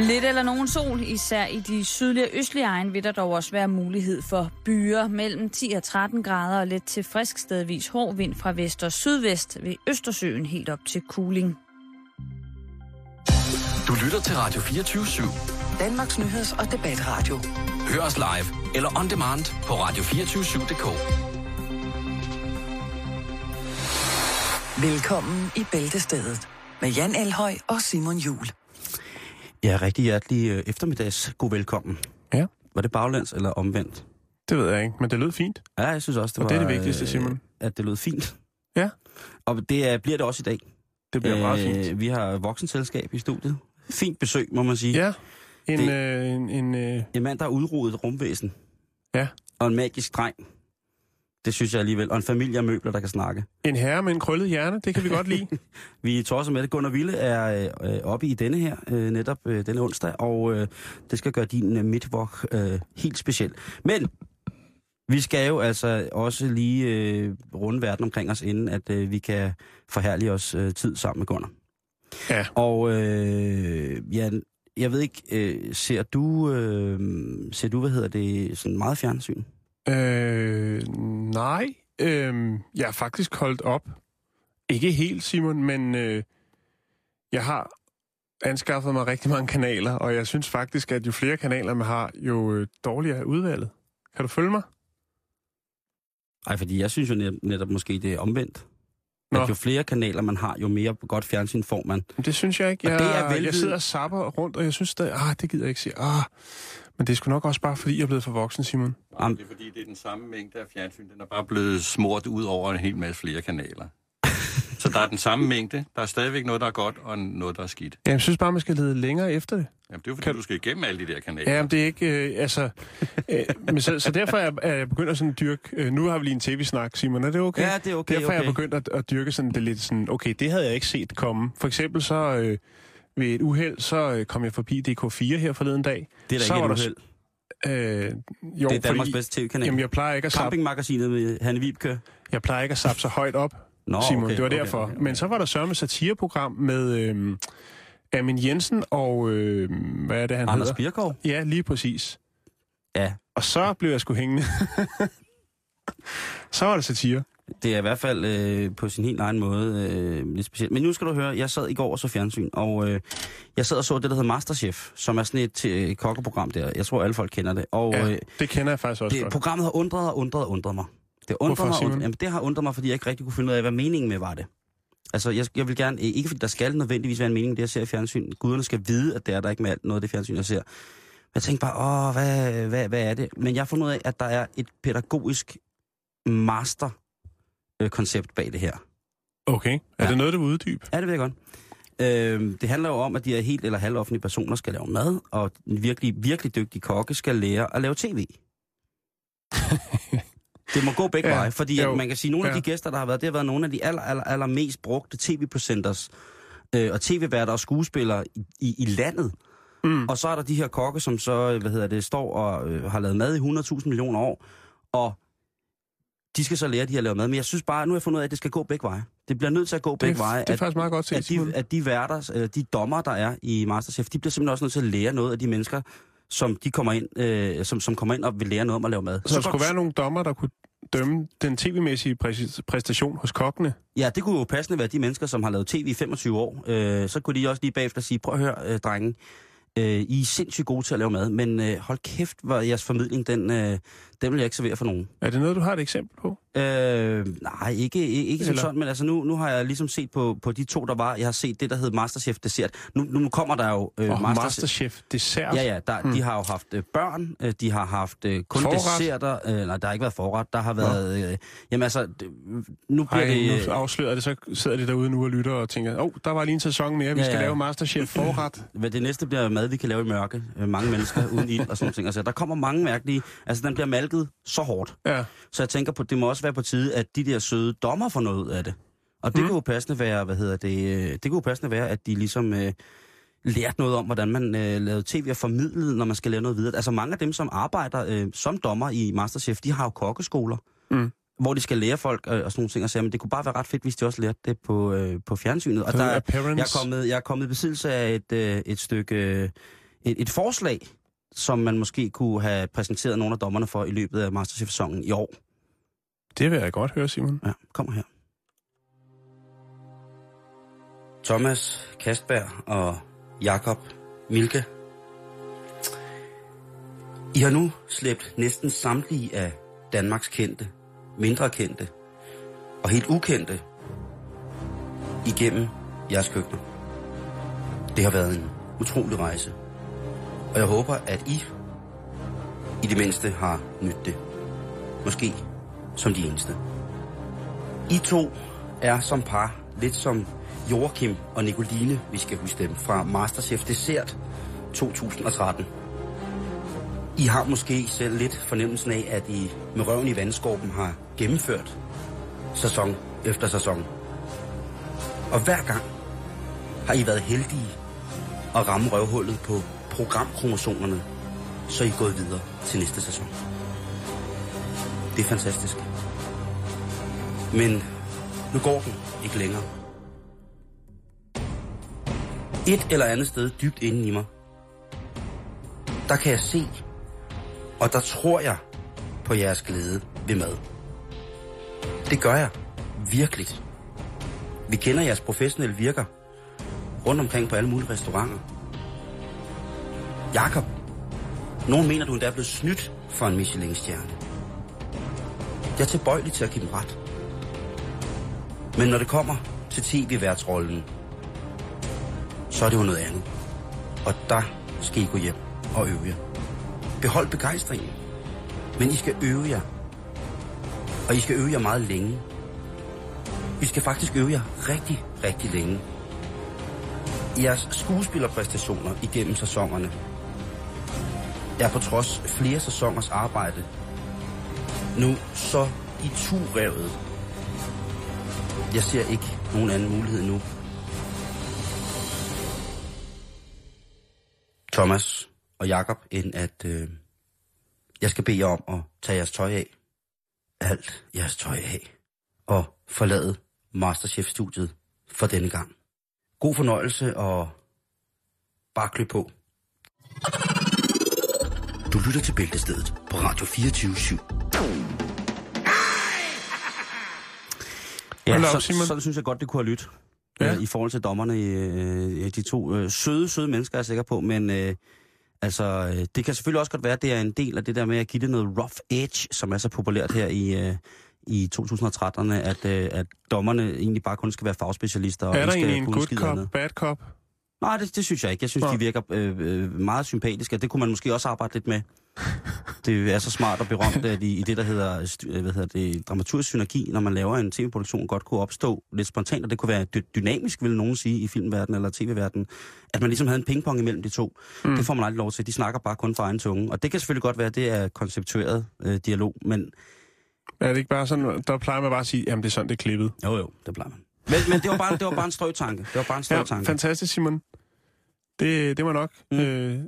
Lidt eller nogen sol, især i de sydlige og østlige egne, vil der dog også være mulighed for byer mellem 10 og 13 grader og let til frisk stedvis hård vind fra vest og sydvest ved Østersøen helt op til Kuling. Du lytter til Radio 24 /7. Danmarks nyheds- og debatradio. Hør os live eller on demand på radio247.dk. Velkommen i Bæltestedet med Jan Elhøj og Simon Jul. Ja, rigtig hjertelig øh, eftermiddags god velkommen. Ja. Var det baglæns eller omvendt? Det ved jeg ikke, men det lød fint. Ja, jeg synes også, det Og var... det er det vigtigste, øh, Simon. At det lød fint. Ja. Og det er, bliver det også i dag. Det bliver øh, meget fint. Vi har voksenselskab i studiet. Fint besøg, må man sige. Ja, en... det- Øh, en, en øh, En mand, der har udrodet rumvæsen. Ja. Og en magisk dreng. Det synes jeg alligevel. Og en familie af møbler, der kan snakke. en herre med en krøllet hjerne, det kan vi godt lide. Vi er tosset med det. Gunnar Ville er øh, oppe i denne her, øh, netop øh, denne onsdag, og øh, det skal gøre din øh, midtvok øh, helt speciel. Men vi skal jo altså også lige øh, runde verden omkring os, inden at øh, vi kan forhærlige os øh, tid sammen med Gunnar. Ja. Og øh, ja, jeg ved ikke, øh, ser du, øh, ser du, hvad hedder det, sådan meget fjernsyn? Øh, nej, øh, jeg har faktisk holdt op. Ikke helt, Simon, men øh, jeg har anskaffet mig rigtig mange kanaler, og jeg synes faktisk, at jo flere kanaler man har, jo øh, dårligere er udvalget. Kan du følge mig? Nej, fordi jeg synes jo net, netop måske, det er omvendt. Nå. At jo flere kanaler man har, jo mere godt fjernsyn får man. Men Det synes jeg ikke. Og Jeg, det er velvid- jeg sidder og sapper rundt, og jeg synes, at ah, det gider jeg ikke sige. Ah, men det er sgu nok også bare, fordi jeg er blevet for voksen, Simon. Am- Det er fordi, det er den samme mængde af fjernsyn. Den er bare blevet smurt ud over en hel masse flere kanaler. Så der er den samme mængde. Der er stadigvæk noget, der er godt, og noget, der er skidt. Ja, jeg synes bare, man skal lede længere efter det. Jamen, det er jo fordi, Kan- du skal igennem alle de der kanaler. Ja, men det er ikke... Øh, altså, øh, men så, så derfor er jeg, er jeg begyndt at sådan dyrke... Øh, nu har vi lige en tv-snak, Simon. Er det okay? Ja, det er okay, Derfor er jeg okay. begyndt at, at dyrke sådan det lidt sådan... Okay, det havde jeg ikke set komme. For eksempel så... Øh, ved et uheld, så øh, kom jeg forbi DK4 her forleden dag. Det er da så ikke et der- uheld. Øh, jo, Det er Danmarks fordi, bedste tv-kanal. Jamen, jeg plejer ikke at Campingmagasinet med Hanne Vibke. jeg plejer ikke at sappe så højt op. Nå, Simon. okay, det var okay, derfor. okay, okay. Men så var der sørme satireprogram med øh, Amin Jensen og... Øh, hvad er det, han Anders hedder? Birkov? Ja, lige præcis. Ja, Og så blev jeg sgu hængende. så var det satire. Det er i hvert fald øh, på sin helt egen måde øh, lidt specielt. Men nu skal du høre, jeg sad i går og så fjernsyn, og øh, jeg sad og så det, der hedder Masterchef, som er sådan et øh, kokkeprogram der. Jeg tror, alle folk kender det. Og Ja, øh, det kender jeg faktisk også det, godt. programmet har undret og undret og undret mig. Det undrer mig, Simon? und, jamen, det har undret mig, fordi jeg ikke rigtig kunne finde ud af, hvad meningen med var det. Altså, jeg, jeg vil gerne, øh, ikke fordi der skal nødvendigvis være en mening det, jeg ser i fjernsyn. Guderne skal vide, at det er der ikke med alt noget af det fjernsyn, jeg ser. Jeg tænkte bare, åh, hvad, hvad, hvad er det? Men jeg har fundet ud af, at der er et pædagogisk master-koncept bag det her. Okay. Er Ja. det noget, du uddybe? Ja, det vil jeg godt. Øhm, det handler jo om, at de her helt eller halvoffentlige personer skal lave mad, og virkelig, virkelig dygtige kokke skal lære at lave tv. det må gå begge Ja, veje, fordi jo, at man kan sige, at nogle af ja. de gæster, der har været, det har været nogle af de aller, aller, aller mest brugte tv-presenters øh, og tv-værter og skuespillere i, i, i landet. Mm. Og så er der de her kokke, som så, øh, hvad hedder det, står og øh, har lavet mad i 100.000 millioner år, og de skal så lære de her at lave mad. Men jeg synes bare, nu har jeg fundet ud af, at det skal gå begge veje. Det bliver nødt til at gå Det, begge er, veje. det er at- faktisk meget godt set, at de, at de værter, øh, de dommer, der er i Masterchef, de bliver simpelthen også nødt til at lære noget af de mennesker, som de kommer ind, øh, som, som kommer ind og vil lære noget om at lave mad. Så der går- skulle være nogle dommer, der kunne dømme den tv-mæssige præ- præstation hos kokkene. Ja, det kunne jo passende være de mennesker, som har lavet tv i 25 år. Øh, så kunne de også lige bagefter sige, prøv at høre, øh, drenge, øh, I er sindssygt gode til at lave mad, men øh, hold kæft, hvor jeres formidling, den, øh, den vil jeg ikke servere for nogen. Er det noget, du har et eksempel på? Øh, nej, ikke, ikke, som sådan, men altså nu, nu har jeg ligesom set på, på de to, der var. Jeg har set det, der hed Masterchef Dessert. Nu, nu kommer der jo øh, Og Masterchef dessert. Ja, ja, der, hmm. de har jo haft øh, børn, øh, de har haft øh, kun Forret? desserter, øh, nej, der har ikke været forret, der har været, øh, jamen altså, nu bliver Ej, det, nu øh, afslører det, så sidder de derude nu og lytter og tænker, åh, oh, der var lige en sæson mere, vi Ja, skal ja. lave Masterchef forret. hvad det næste bliver mad, vi kan lave i mørke, øh, mange mennesker uden ild og sådan nogle ting, altså der kommer mange mærkelige, altså den bliver malket så hårdt, Ja, så jeg tænker på, det må også være på tide, at de der søde dommer får noget ud af det, og det Mm. kunne jo passende være, hvad hedder det, øh, det kunne jo passende være, at de ligesom, øh, lært noget om, hvordan man øh, lavede tv og formidlede, når man skal lave noget videre. Altså mange af dem, som arbejder øh, som dommer i Masterchef, de har jo kokkeskoler, Mm. hvor de skal lære folk øh, og sådan nogle ting. Og så, men det kunne bare være ret fedt, hvis de også lærte det på, øh, på fjernsynet. Og der, er- jeg, er kommet, jeg er kommet i besiddelse af et, øh, et stykke... Øh, et, et forslag, som man måske kunne have præsenteret nogle af dommerne for i løbet af Masterchef-sæsonen i år. Det vil jeg godt høre, Simon. Ja, kommer her. Thomas Kastberg og Jakob Milke. I har nu slæbt næsten samtlige af Danmarks kendte, mindre kendte og helt ukendte igennem jeres køkkener. Det har været en utrolig rejse, og jeg håber, at I i det mindste har nyt det. Måske som de eneste. I to er som par lidt som Joachim og Nicoline, vi skal huske dem, fra Masterchef Dessert 2013. I har måske selv lidt fornemmelsen af, at I med røven i vandskorben har gennemført sæson efter sæson. Og hver gang har I været heldige at ramme røvhullet på programkromosomerne, så I er gået videre til næste sæson. Det er fantastisk. Men nu går den ikke længere. Et eller andet sted dybt inde i mig, der kan jeg se, og der tror jeg på jeres glæde ved mad. Det gør jeg. Virkelig. Vi kender jeres professionelle virker rundt omkring på alle mulige restauranter. Jakob, nogen mener, du endda er blevet snydt for en Michelin-stjerne. Jeg er tilbøjelig til at give dem ret. Men når det kommer til tv-værtsrollen, så er det jo noget andet. Og der skal I gå hjem og øve jer. Behold begejstringen. Men I skal øve jer. Og I skal øve jer meget længe. I skal faktisk øve jer rigtig, rigtig længe. Jeres skuespillerpræstationer igennem sæsonerne er på trods flere sæsoners arbejde nu så i revet. Jeg ser ikke nogen anden mulighed nu. Thomas og Jakob end at øh, jeg skal bede jer om at tage jeres tøj af. Alt jeres tøj af. Og forlade Masterchef-studiet for denne gang. God fornøjelse og bare klø på. Du lytter til Bæltestedet på Radio 24 /7. Ja, så, så, så synes jeg godt, det kunne have lyttet. Ja. Ja. I forhold til dommerne, øh, de to øh, søde, søde mennesker, er jeg sikker på, men øh, altså, øh, det kan selvfølgelig også godt være, at det er en del af det der med at give det noget rough edge, som er så populært her i, øh, i 2013'erne, at, øh, at dommerne egentlig bare kun skal være fagspecialister. Og er der egentlig en good cop, andet. bad cop? Nej, det, det synes jeg ikke. Jeg synes, Nå. de virker øh, øh, meget sympatiske, og det kunne man måske også arbejde lidt med. Det er så smart og berømt, at i, i det, der hedder, øh, hvad hedder det, dramaturgisk synergi, når man laver en tv-produktion, godt kunne opstå lidt spontant, og det kunne være dy- dynamisk, vil nogen sige, i filmverdenen eller tv-verdenen, at man ligesom havde en pingpong imellem de to. Mm. Det får man aldrig lov til. De snakker bare kun for egen tunge. Og det kan selvfølgelig godt være, at det er konceptueret øh, dialog, men Er det ikke bare sådan, der plejer man bare at sige, jamen det er sådan, det er klippet. jo jo, det plejer man. Men, men det, var bare, det var bare en strøtanke. Det var bare en Ja, strøtanke. fantastisk, Simon. Det, det var nok. Mm. Øh,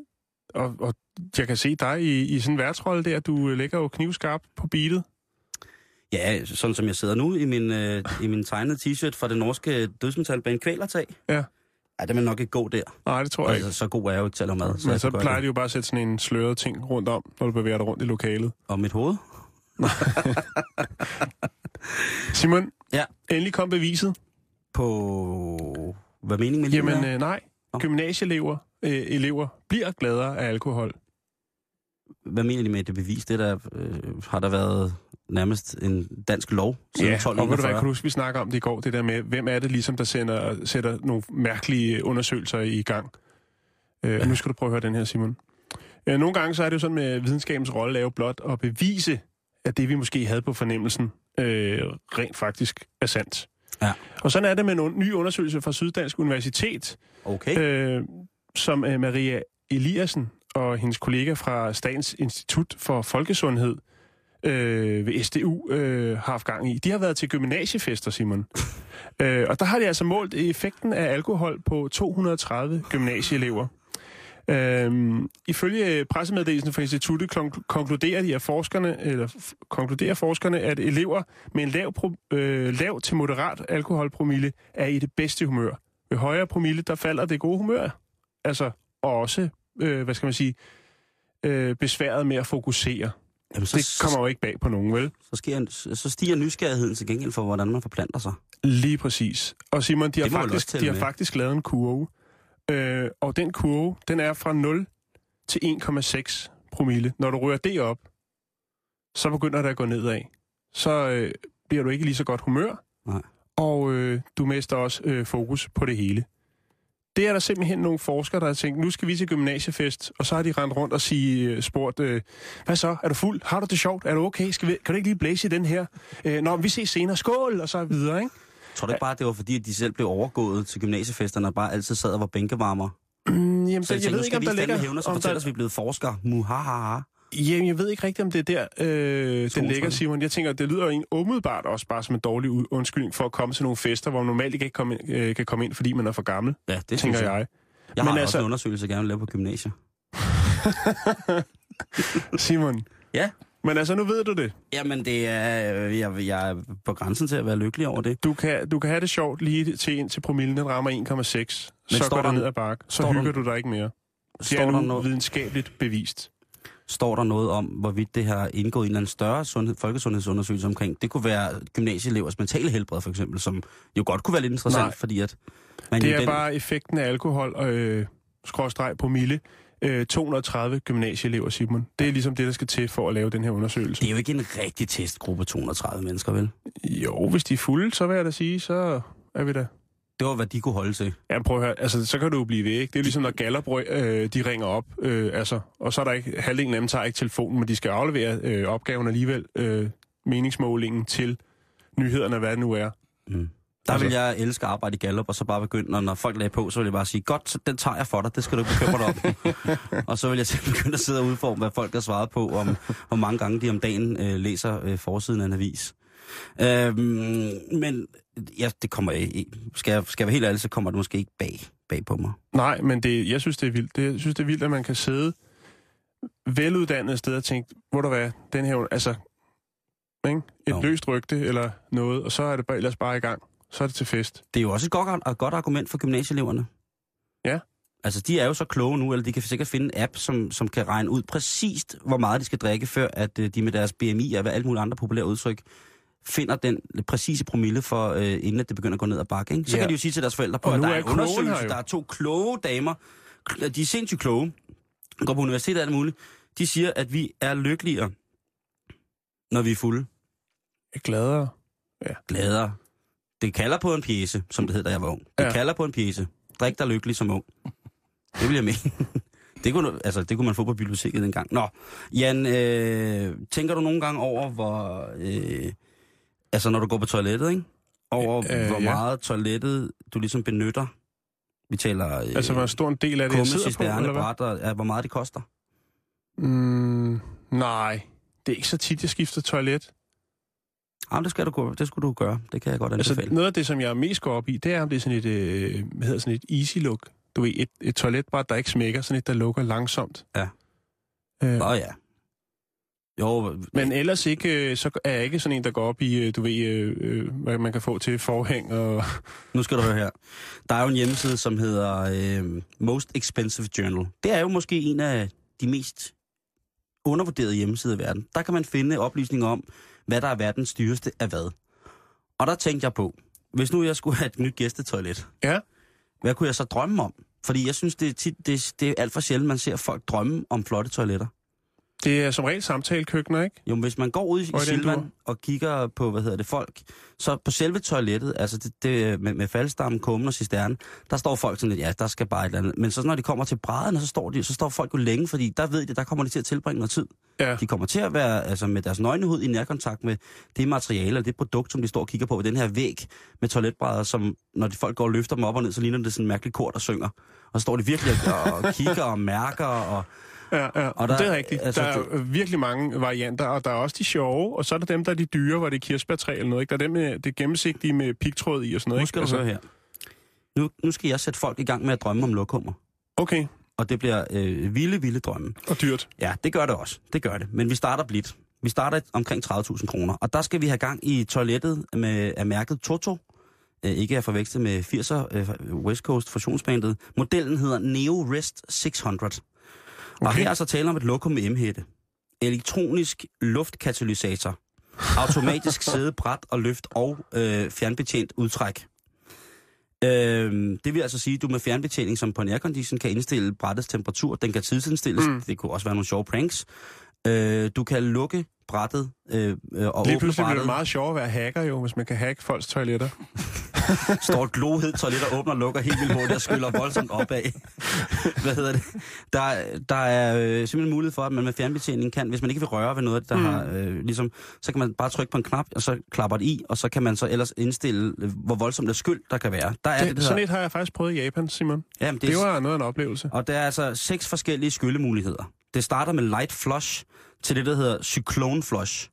og, og jeg kan se dig i, i sådan en værtsrolle der. Du ligger jo knivskarp på beatet. Ja, sådan som jeg sidder nu i min, øh, i min tegnede t-shirt fra det norske dødsmetalband Kvælertag. Ja. Ja, det vil nok ikke gå der. Nej, det tror jeg ikke. Altså, så god er jeg jo ikke til at mad. Men så kan gøre plejer det. de jo bare at sætte sådan en sløret ting rundt om, når du bevæger dig rundt i lokalet. Og mit hoved? Simon, Ja. endelig kom beviset. På... Hvad mening med livet Jamen er? øh, nej, Nå. gymnasieelever øh, elever bliver gladere af alkohol. Hvad mener de med det bevis? Det der, øh, har der været nærmest en dansk lov siden Ja, og ved du hvad, 1241? kan huske, vi snakker om det i går, det der med, hvem er det ligesom, der sender, sætter nogle mærkelige undersøgelser i gang. Øh, ja. Nu skal du prøve at høre den her, Simon. Øh, nogle gange så er det jo sådan med videnskabens rolle er jo blot at bevise, at det vi måske havde på fornemmelsen, øh, rent faktisk er sandt. Ja. Og sådan er det med en ny undersøgelse fra Syddansk Universitet, Okay. øh, som øh, Maria Eliassen og hendes kollega fra Statens Institut for Folkesundhed øh, ved SDU øh, har haft gang i. De har været til gymnasiefester, Simon. øh, og der har de altså målt effekten af alkohol på 230 gymnasieelever. Øhm, ifølge pressemeddelelsen fra instituttet konkluderer de, at forskerne, eller konkluderer forskerne, at elever med en lav, pro, øh, lav til moderat alkoholpromille er i det bedste humør. Ved højere promille, der falder det gode humør. Altså også øh, hvad skal man sige, øh, besværet med at fokusere. Jamen, så, Det kommer jo ikke bag på nogen, vel? så, sker, så stiger nysgerrigheden til gengæld for, hvordan man forplanter sig. Lige præcis. Og Simon, de har, Det faktisk, de har med. faktisk lavet en kurve. Øh, og den kurve, den er fra 0 til 1,6 promille. Når du rører det op, så begynder det at gå nedad. Så øh, bliver du ikke lige så godt humør. Nej. Og øh, du mister også øh, fokus på det hele. Det er der simpelthen nogle forskere, der har tænkt, nu skal vi til gymnasiefest, og så har de rendt rundt og sige, øh, spurgt, øh, hvad så, er du fuld? Har du det sjovt? Er du okay? Skal vi, kan du ikke lige blæse i den her? Øh, Nå, vi ses senere. Skål! Og så videre, ikke? Tror du ikke bare, det var fordi, at de selv blev overgået til gymnasiefesterne og bare altid sad og var bænkevarmer? Mm, jamen, Så jeg, jeg, tænkte, ved nu ikke, om der ligger... hævne og om fortælle der, os, vi er blevet forskere. Muhahaha. jamen, jeg ved ikke rigtigt, om det er der, øh, den ligger, Simon. Jeg tænker, det lyder jo en umiddelbart også bare som en dårlig undskyldning for at komme til nogle fester, hvor man normalt ikke kan komme ind, øh, kan komme ind, fordi man er for gammel, Ja, det tænker jeg. jeg. Jeg har Men altså... altså- også en undersøgelse, jeg gerne vil lave på gymnasiet. Simon. Ja. Men altså, nu ved du det. Jamen, det er, øh, jeg, jeg er på grænsen til at være lykkelig over det. Du kan, du kan have det sjovt lige til ind til promillen, den rammer 1,6. Så står går der- det ned ad bakke. Så står der- hygger du dig ikke mere. Det Står er der, nu noget, videnskabeligt bevist. står der noget om, hvorvidt det har indgået i en eller anden større sundhed, folkesundhedsundersøgelse omkring? Det kunne være gymnasieelevers mentale helbred, for eksempel, som jo godt kunne være lidt interessant, Nej. fordi at man Det er den, bare effekten af alkohol og øh, skråstreg på mille. Øh, 230 gymnasieelever, Simon. Det er ligesom det, der skal til for at lave den her undersøgelse. Det er jo ikke en rigtig testgruppe 230 mennesker, vel? Jo, hvis de er fulde, så vil jeg da sige, så er vi da. Det var, hvad de kunne holde til. Ja, prøv at høre. Altså, så kan du jo blive ikke? Det er jo ligesom, når Gallup, øh, de ringer op, øh, altså, og så er der ikke, halvdelen af dem tager ikke telefonen, men de skal aflevere øh, opgaven alligevel, øh, meningsmålingen til nyhederne, hvad det nu er. Mm. Der Altså- vil jeg elske at arbejde i Gallup, og så bare begynde, når, når folk lagde på, så vil jeg bare sige, godt, den tager jeg for dig, det skal du ikke bekymre dig om. og så vil jeg til begynde at sidde og udforme, hvad folk har svaret på, om hvor mange gange de om dagen øh, læser øh, forsiden af en avis. Øhm, men ja, det kommer ikke, skal jeg, skal jeg være helt ærlig, så kommer det måske ikke bag, bag på mig. Nej, men det, jeg synes, det er vildt. Det, jeg synes, det er vildt, at man kan sidde veluddannet sted og tænke, hvor der hvad, den her, altså, ikke? et Jo. løst rygte eller noget, og så er det bare, ellers bare i gang. Så er det til fest. Det er jo også et godt, et godt argument for gymnasieeleverne. Ja. Altså, de er jo så kloge nu, eller de kan sikkert finde en app, som, som kan regne ud præcist, hvor meget de skal drikke, før at øh, de med deres BMI og hvad alle mulige andre populære udtryk, finder den præcise promille for, øh, inden at det begynder at gå ned ad bakke. Ikke? Så Ja. kan de jo sige til deres forældre på, at der er er en undersøgelse, der er to kloge damer, de er sindssygt kloge, går på universitetet og alt muligt, de siger, at vi er lykkeligere, når vi er fulde. Jeg er gladere. Gladere. Det kalder på en pjæse, som det hed, da jeg var ung. Det Ja. kalder på en pjæse. Drik dig lykkelig som ung. Det vil jeg mene. Det kunne, altså, det kunne man få på biblioteket en gang. Nå, Jan, øh, tænker du nogle gange over, hvor... Øh, altså, når du går på toilettet, ikke? Over, Øh, øh, hvor ja. meget toilettet du ligesom benytter. Vi taler... Øh, Altså, hvor stor en del af det, jeg sidder på, eller hvad? bræt, og, ja, hvor meget det koster. Mm, nej, det er ikke så tit, jeg skifter toilet. Jamen, det, skal du, gå- det skulle du gøre. Det kan jeg godt anbefale. Altså, noget af det, som jeg mest går op i, det er, om det er sådan et, øh, hvad hedder sådan et easy look. Du ved, et, et toiletbræt, der ikke smækker, sådan et, der lukker langsomt. Ja. Øh, Nå ja. Jo, men ellers ikke, øh, så er jeg ikke sådan en, der går op i, øh, du ved, øh, øh, hvad man kan få til forhæng og... Nu skal du høre her. Der er jo en hjemmeside, som hedder øh, Most Expensive Journal. Det er jo måske en af de mest undervurderede hjemmesider i verden. Der kan man finde oplysninger om, hvad der er verdens dyreste af hvad. Og der tænkte jeg på, hvis nu jeg skulle have et nyt gæstetoilet, Ja, hvad kunne jeg så drømme om? Fordi jeg synes, det er, tit, det, det er alt for sjældent, man ser folk drømme om flotte toiletter. Det er som regel samtalekøkkener, ikke? Jo, men hvis man går ud i, Og Silvan og kigger på, hvad hedder det, folk, så på selve toilettet, altså det, det, med, med faldstammen, kummen og cistern, der står folk sådan lidt, ja, der skal bare et eller andet. Men så når de kommer til brædderne, så står, de, så står folk jo længe, fordi der ved de, der kommer de til at tilbringe noget tid. Ja. De kommer til at være altså, med deres nøgenhed i nærkontakt med det materiale eller det produkt, som de står og kigger på ved den her væg med toiletbrædder, som når de folk går og løfter dem op og ned, så ligner det sådan en mærkelig kor, der synger. Og så står de virkelig og, og kigger og mærker og... Ja, ja. Og der- det er rigtigt. altså, Altså, der er virkelig mange varianter, og der er også de sjove, og så er der dem, der er de dyre, hvor det er kirsebærtræ eller noget. Ikke? Der er dem med det gennemsigtige med pigtråd i og sådan noget. Nu ikke? skal du høre her. Nu, nu skal jeg sætte folk i gang med at drømme om lokummer. Okay, Og det bliver øh, vilde, vilde drømme. og dyrt. Ja, det gør det også. Det gør det. Men vi starter blidt. Vi starter omkring 30.000 kroner. Og der skal vi have gang i toilettet med, af mærket Toto. Øh, ikke at forveksle med 80'er øh, West Coast fusionsbandet. Modellen hedder Neo Rest 600. Og Okay. her er så tale om et lokum med M-hætte. Elektronisk luftkatalysator. Automatisk sæde, bræt og løft og øh, fjernbetjent udtræk. Øh, det vil altså sige, at du med fjernbetjening som på en aircondition kan indstille brættets temperatur. Den kan tidsindstilles. Mm. Det kunne også være nogle sjove pranks. Øh, du kan lukke brættet øh, øh, og Lige pludselig bliver brættet. det meget sjovere at være hacker jo, hvis man kan hacke folks toiletter. står et glohed toilet og åbner og lukker helt vildt hurtigt og skyller voldsomt opad. Hvad hedder det? Der, der er øh, simpelthen mulighed for, at man med fjernbetjening kan, hvis man ikke vil røre ved noget, der mm. har, øh, ligesom, så kan man bare trykke på en knap, og så klapper det i, og så kan man så ellers indstille, øh, hvor voldsomt det skyld, der kan være. Der er det, Det, det, sådan et har jeg faktisk prøvet i Japan, Simon. jamen, Det var noget af en oplevelse. Og der er altså seks forskellige skyllemuligheder. Det starter med light flush til det, der hedder cyclone flush.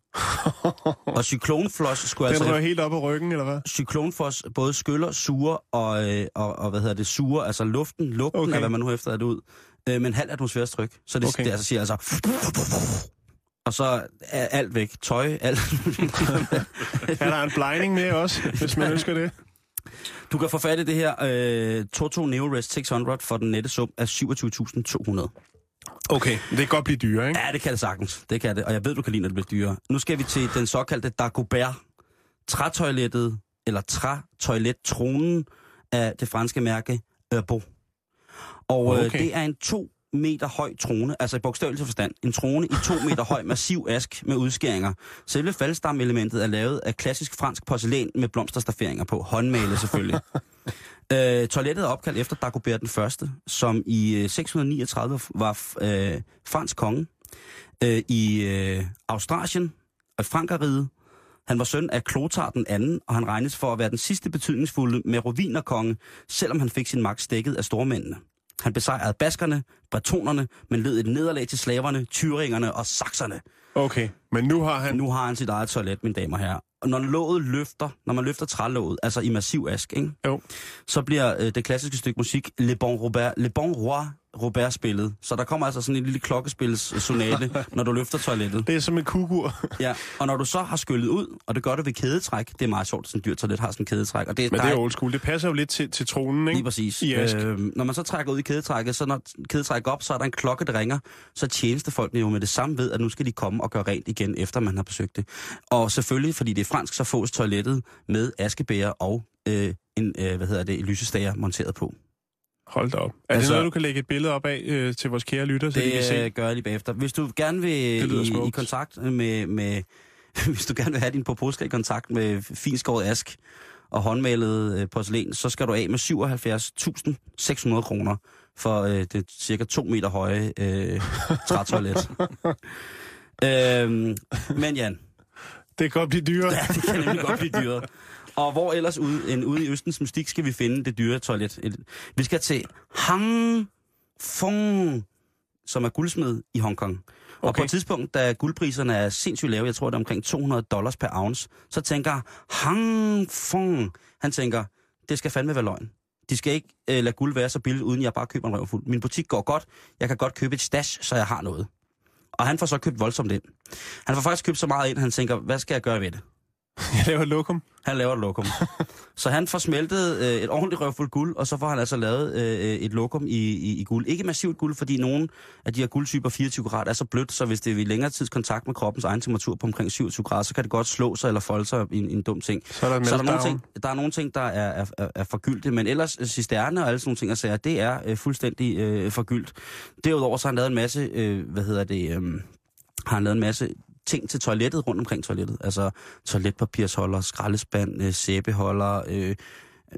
og cyclone flush skulle Den altså... rører helt op ad ryggen, eller hvad? cyklonfos både skyller, suger og, øh, og, og hvad hedder det, suger, altså luften, lugten okay. Af, hvad man nu efter det ud, øh, men halv atmosfærisk tryk. Så det, okay. Det altså siger altså... Og så er alt væk. Tøj, alt. Er der en blinding med også, hvis man ønsker det? Du kan få fat i det her øh, Toto NeoRest 600 for den nette sum af 27.200. Okay, det kan godt blive dyre, ikke? Ja, det kan det sagtens. Det kan det. Og jeg ved, du kan lide, når det bliver dyrere. Nu skal vi til den såkaldte Dagobert. Trætoilettet, eller trætoilettronen af det franske mærke Urbo. Og okay. øh, Okay. det er en to meter høj trone, altså i bogstavelig forstand. En trone i to meter høj massiv ask med udskæringer. Selve faldstamelementet er lavet af klassisk fransk porcelæn med blomsterstafferinger på. Håndmalet selvfølgelig. øh, toilettet er opkaldt efter Dagobert den første, som i øh, 639 var øh, fransk konge øh, i øh, Australien og Frankeriget. Han var søn af Klotar den anden, og han regnes for at være den sidste betydningsfulde merovinerkonge, selvom han fik sin magt stækket af stormændene. Han besejrede baskerne, bretonerne, men led et nederlag til slaverne, tyringerne og sakserne. Okay, men nu har han... Nu har han sit eget toilet, mine damer og herrer. Og når låget løfter, når man løfter trælåget, altså i massiv ask, ikke? Jo. så bliver øh, det klassiske stykke musik Le Bon, Robert, Le bon Roi Robert spillet. Så der kommer altså sådan en lille klokkespilssonate, når du løfter toilettet. Det er som en kugur. Ja, og når du så har skyllet ud, og det gør du ved kædetræk, det er meget sjovt, at sådan en dyr toilet har sådan en kædetræk. Og det, Men der det er old school. Det passer jo lidt til, til tronen, ikke? Lige præcis. I ask. Øh, når man så trækker ud i kædetrækket, så når kædetrækket op, så er der en klokke, der ringer, så tjenestefolkene jo med det samme ved, at nu skal de komme og gøre rent igen, efter man har besøgt det. Og selvfølgelig, fordi det er fransk, så fås toilettet med askebæger og øh, en, øh, hvad hedder det, lysestager monteret på. Hold da op. Er Altså- det noget, du kan lægge et billede op af øh, til vores kære lytter, så de kan Det se? øh, gør jeg lige bagefter. Hvis du gerne vil Det i, i kontakt med, med hvis du gerne vil have din poposka i kontakt med finskåret ask og håndmalet øh, porcelæn, så skal du af med 77.600 kroner for øh, det cirka to meter høje øh, trætoilet. øhm, men Jan, Det kan godt blive dyre. ja, det kan nemlig godt blive dyret. Og hvor ellers ude, end ude i Østens mystik skal vi finde det dyre toilet? Et, vi skal til Hang Fong, som er guldsmed i Hongkong. Og Okay. på et tidspunkt, da guldpriserne er sindssygt lave, jeg tror det er omkring 200 dollars per ounce, så tænker Hang Fong, han tænker, det skal fandme være løgn. De skal ikke øh, lade guld være så billigt, uden jeg bare køber en røvfuld. Min butik går godt, jeg kan godt købe et stash, så jeg har noget. Og han får så købt voldsomt ind. Han får faktisk købt så meget ind, han tænker, hvad skal jeg gøre ved det? Jeg laver lokum. Han laver et lokum. så han får smeltet øh, et ordentligt røvfuld guld, og så får han altså lavet øh, et lokum i, i, i guld. Ikke massivt guld, fordi nogle af de her guldtyper 24 grader er så blødt, så hvis det er i længere tids kontakt med kroppens egen temperatur på omkring 27 grader, så kan det godt slå sig eller folde sig i en, en dum ting. Så er der Så er der, nogle ting, der er nogle ting, der er, er, er, forgyldte, men ellers øh, cisterne og alle sådan nogle ting, jeg siger, det er øh, fuldstændig øh, forgyldt. Derudover så har han lavet en masse, øh, hvad hedder det, øh, har han lavet en masse ting til toilettet rundt omkring toilettet. Altså toiletpapirsholder, skraldespand, øh, sæbeholder, øh,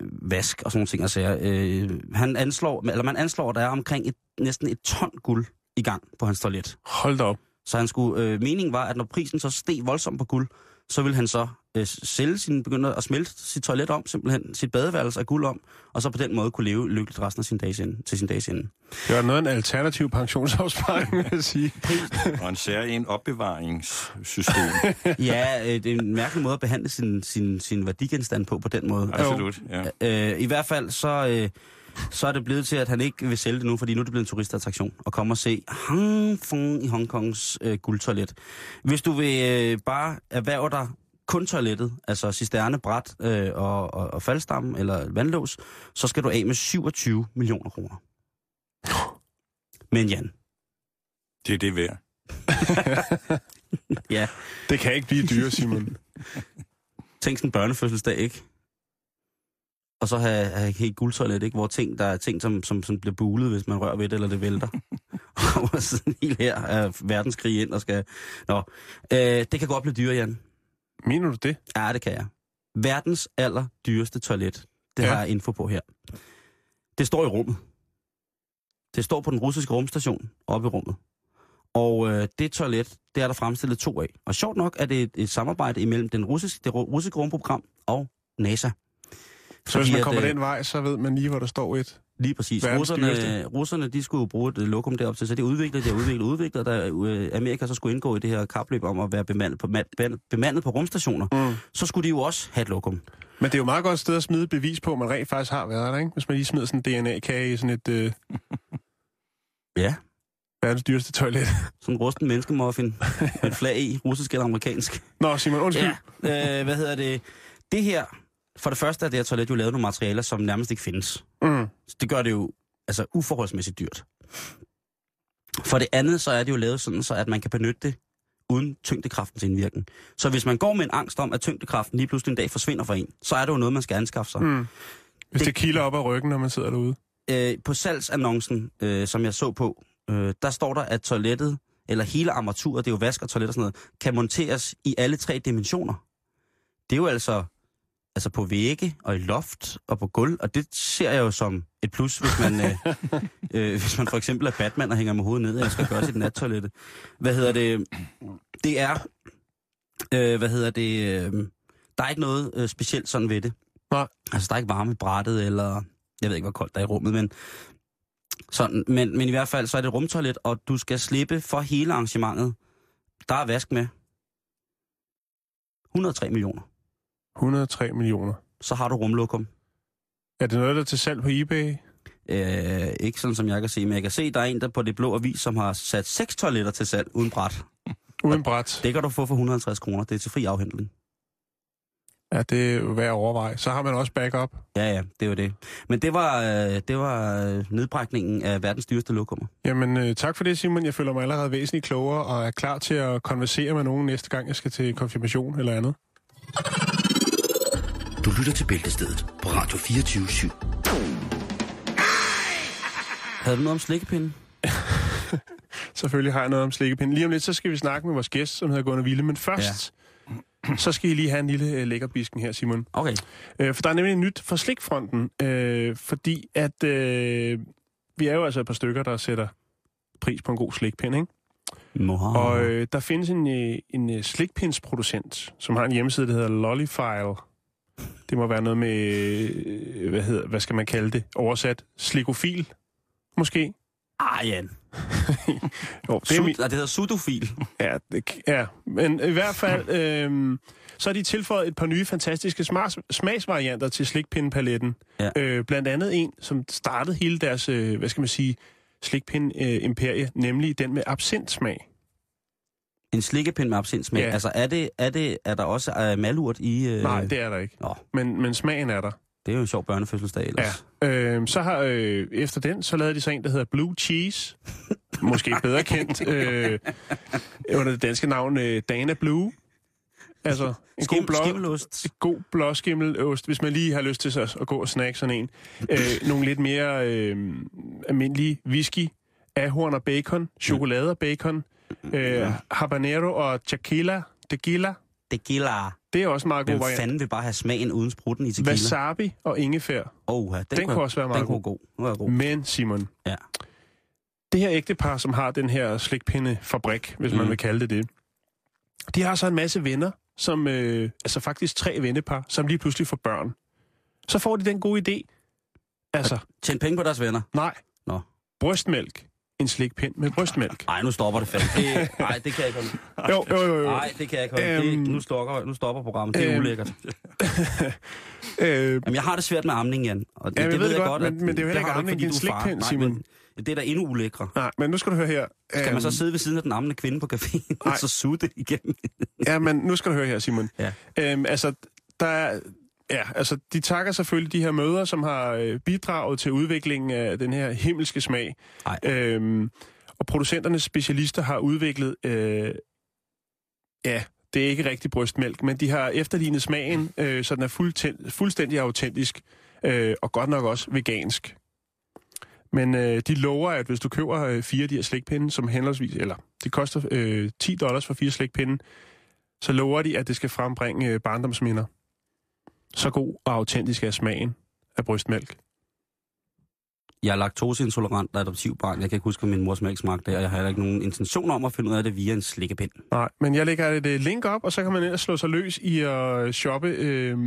øh, vask og sådan nogle ting. Altså, øh, han anslår, eller man anslår, at der er omkring et, næsten et ton guld i gang på hans toilet. Hold da op. Så han skulle, øh, meningen var, at når prisen så steg voldsomt på guld, så ville han så øh, sælge sin, begynde at smelte sit toilet om, simpelthen sit badeværelse af guld om, og så på den måde kunne leve lykkeligt resten af sin dages ende, til sin dages ende. Det var noget af en alternativ pensionsopsparing, vil jeg sige. Og en særlig opbevaringssystem. ja, øh, det er en mærkelig måde at behandle sin, sin, sin værdigenstand på, på den måde. Absolut, ja. Øh, I hvert fald så, øh, så er det blevet til, at han ikke vil sælge det nu, fordi nu er det blevet en turistattraktion at komme og se Hang Fong i Hongkongs øh, guldtoilet. Hvis du vil øh, bare erhverve dig kun toilettet, altså cisterne, bræt øh, og, og, og faldstamme eller vandlås, så skal du af med 27 millioner kroner. Men Jan, Det er det værd. Ja, Det kan ikke blive dyre, Simon. tænk sådan en børnefødselsdag, ikke? Og så have, have helt guldtoilet, ikke? Hvor ting, der er ting, som, som, som bliver bulet, hvis man rører ved det, eller det vælter. og sådan helt her er verdenskrig ind og skal... Nå, øh, det kan godt blive dyre, Jan. Mener du det? Ja, det kan jeg. Verdens aller dyreste toilet. Det Ja. har jeg info på her. Det står i rummet. Det står på den russiske rumstation oppe i rummet. Og øh, det toilet, det er der fremstillet to af. Og sjovt nok er det et, et samarbejde imellem den russiske, det ru- russiske rumprogram og NASA. Så hvis man at, kommer øh, den vej, så ved man lige, hvor der står et. Lige præcis. Russerne, russerne, de skulle jo bruge et øh, lokum derop til, så det udviklede, det udviklede, udviklede, da øh, Amerika så skulle indgå i det her kapløb om at være bemandet på, ma- bemandet på rumstationer, Mm. så skulle de jo også have et lokum. Men det er jo meget godt sted at smide bevis på, at man rent faktisk har været der, ikke? Hvis man lige smider sådan en DNA-kage i sådan et øh, Ja, verdens dyreste toilet. sådan en rusten menneskemuffin med et flag i, russisk eller amerikansk. Nå, Simon, undskyld. Ja, øh, hvad hedder det? Det her, for det første er det her toilet jo lavet nogle materialer, som nærmest ikke findes. Mm. Så det gør det jo altså uforholdsmæssigt dyrt. For det andet, så er det jo lavet sådan, så at man kan benytte det uden tyngdekraftens indvirkning. Så hvis man går med en angst om, at tyngdekraften lige pludselig en dag forsvinder for en, så er det jo noget, man skal anskaffe sig. Mm. Hvis det, Det- det kilder op ad ryggen, når man sidder derude. Øh, på salgsannoncen, øh, som jeg så på, øh, der står der, at toilettet, eller hele armaturet, det er jo vask og toilet og sådan noget, kan monteres i alle tre dimensioner. Det er jo altså, altså på vægge og i loft og på gulv, og det ser jeg jo som et plus, hvis man, øh, øh, hvis man for eksempel er Batman og hænger med hovedet ned, og skal gøre sit nattoilette. Hvad hedder det? Det er, øh, hvad hedder det, øh, der er ikke noget øh, specielt sådan ved det. Nej. Altså, der er ikke varme i brættet, eller jeg ved ikke, hvor koldt der er i rummet, men, sådan, men, men i hvert fald, så er det et rumtoilet, og du skal slippe for hele arrangementet. Der er vask med. 103 millioner. 103 millioner. Så har du rumlokum. Er det noget, der er til salg på eBay? Øh, ikke sådan, som jeg kan se, men jeg kan se, der er en der på det blå avis, som har sat seks toiletter til salg uden bræt. Uden bræt? Det kan du få for 150 kroner. Det er til fri afhentning. Ja, det er jo værd at overveje. Så har man også backup. Ja, ja, det var det. Men det var, øh, det var øh, nedbrækningen af verdens dyreste lokummer. Jamen, øh, tak for det, Simon. Jeg føler mig allerede væsentligt klogere og er klar til at konversere med nogen næste gang, jeg skal til konfirmation eller andet. Du lytter til Bæltestedet på Radio 24 /7. Havde du noget om slikkepinde? Selvfølgelig har jeg noget om slikkepinden. Lige om lidt, så skal vi snakke med vores gæst, som hedder Gunnar Ville. Men først, ja. så skal I lige have en lille øh, lækkerbisken her, Simon. Okay. Øh, for der er nemlig nyt fra slikfronten, øh, fordi at øh, vi er jo altså et par stykker, der sætter pris på en god slikpind, ikke? Moha. Og øh, der findes en, øh, en øh, slikpindsproducent, som har en hjemmeside, der hedder Lollyfile. Det må være noget med, øh, hvad, hedder, hvad skal man kalde det? Oversat slikofil, måske? Ah, Jan. Jo, det er Sud, min, det hedder sudofil. ja, det, ja, men i hvert fald, øh, så har de tilføjet et par nye fantastiske smags, smagsvarianter til slikpindepaletten. Ja. Øh, blandt andet en, som startede hele deres, øh, hvad skal man sige, slikpind-imperie, nemlig den med absintsmag. En slikkepind med absintsmag. Ja. Altså, er, det, er, det, er der også uh, malurt i... Uh... Nej, det er der ikke. Nå, Men, men smagen er der. det er jo en sjov børnefødselsdag ellers. Ja. Øh, så har øh, efter den, så lavede de så en, der hedder Blue Cheese. Måske bedre kendt øh, under det danske navn øh, Dana Blue. Altså en Skim, god blå, skimmelost. god blåskimmelost, hvis man lige har lyst til så, at gå og snakke sådan en. Øh, nogle lidt mere øh, almindelige whisky, ahorn og bacon, chokolade og bacon, øh, habanero og tequila, tequila. Tequila. Det er også meget god variant. fanden vil bare have smagen uden sprutten i tequila? Wasabi og ingefær. Oh, ja, den, Den kunne også være meget den kunne god. Den var god. Men Simon, Ja. det her ægtepar, som har den her slikpindefabrik, hvis mm. man vil kalde det det, de har så en masse venner, som, øh, altså faktisk tre vennepar, som lige pludselig får børn. Så får de den gode idé. Altså, Tjene penge på deres venner. nej. Nå. Brystmælk. En slikpind med brystmælk. Nej, nu stopper det fandme. Det, nej, det kan jeg ikke holde. Jo, jo, jo. Nej, det kan jeg ikke holde. Det, Øhm. nu, stopper, nu stopper programmet. Det er Øhm. ulækkert. Øh, Jamen, jeg har det svært med amning, Jan. Og Ja, jeg ved det godt, men- at men det er jo heller ikke amning, det er en slikpind, Nej, Simon. men Det er da endnu ulækre. nej, men nu skal du høre her. Skal man så Øhm, sidde ved siden af den ammende kvinde på caféen, og Nej. så suge det igennem? Ja, men nu skal du høre her, Simon. Ja. Øhm, altså, der er, ja, altså, de takker selvfølgelig de her møder, som har øh, bidraget til udviklingen af den her himmelske smag. Ej. Øhm, Og producenternes specialister har udviklet, øh, ja, det er ikke rigtig brystmælk, men de har efterlignet smagen, øh, så den er fuldtænd- fuldstændig autentisk, øh, og godt nok også vegansk. Men øh, de lover, at hvis du køber øh, fire af de her slikpinde, som henholdsvis, eller det koster øh, 10 dollars for fire slikpinde, så lover de, at det skal frembringe øh, barndomsminder. Så god og autentisk er smagen af brystmælk. Jeg er laktoseintolerant og adoptivbarn. Jeg kan ikke huske, hvad min mors mælk smagte, og jeg har heller ikke nogen intention om at finde ud af det via en slikkepind. Nej, men jeg lægger et øh, link op, og så kan man ellers slå sig løs i at shoppe øh,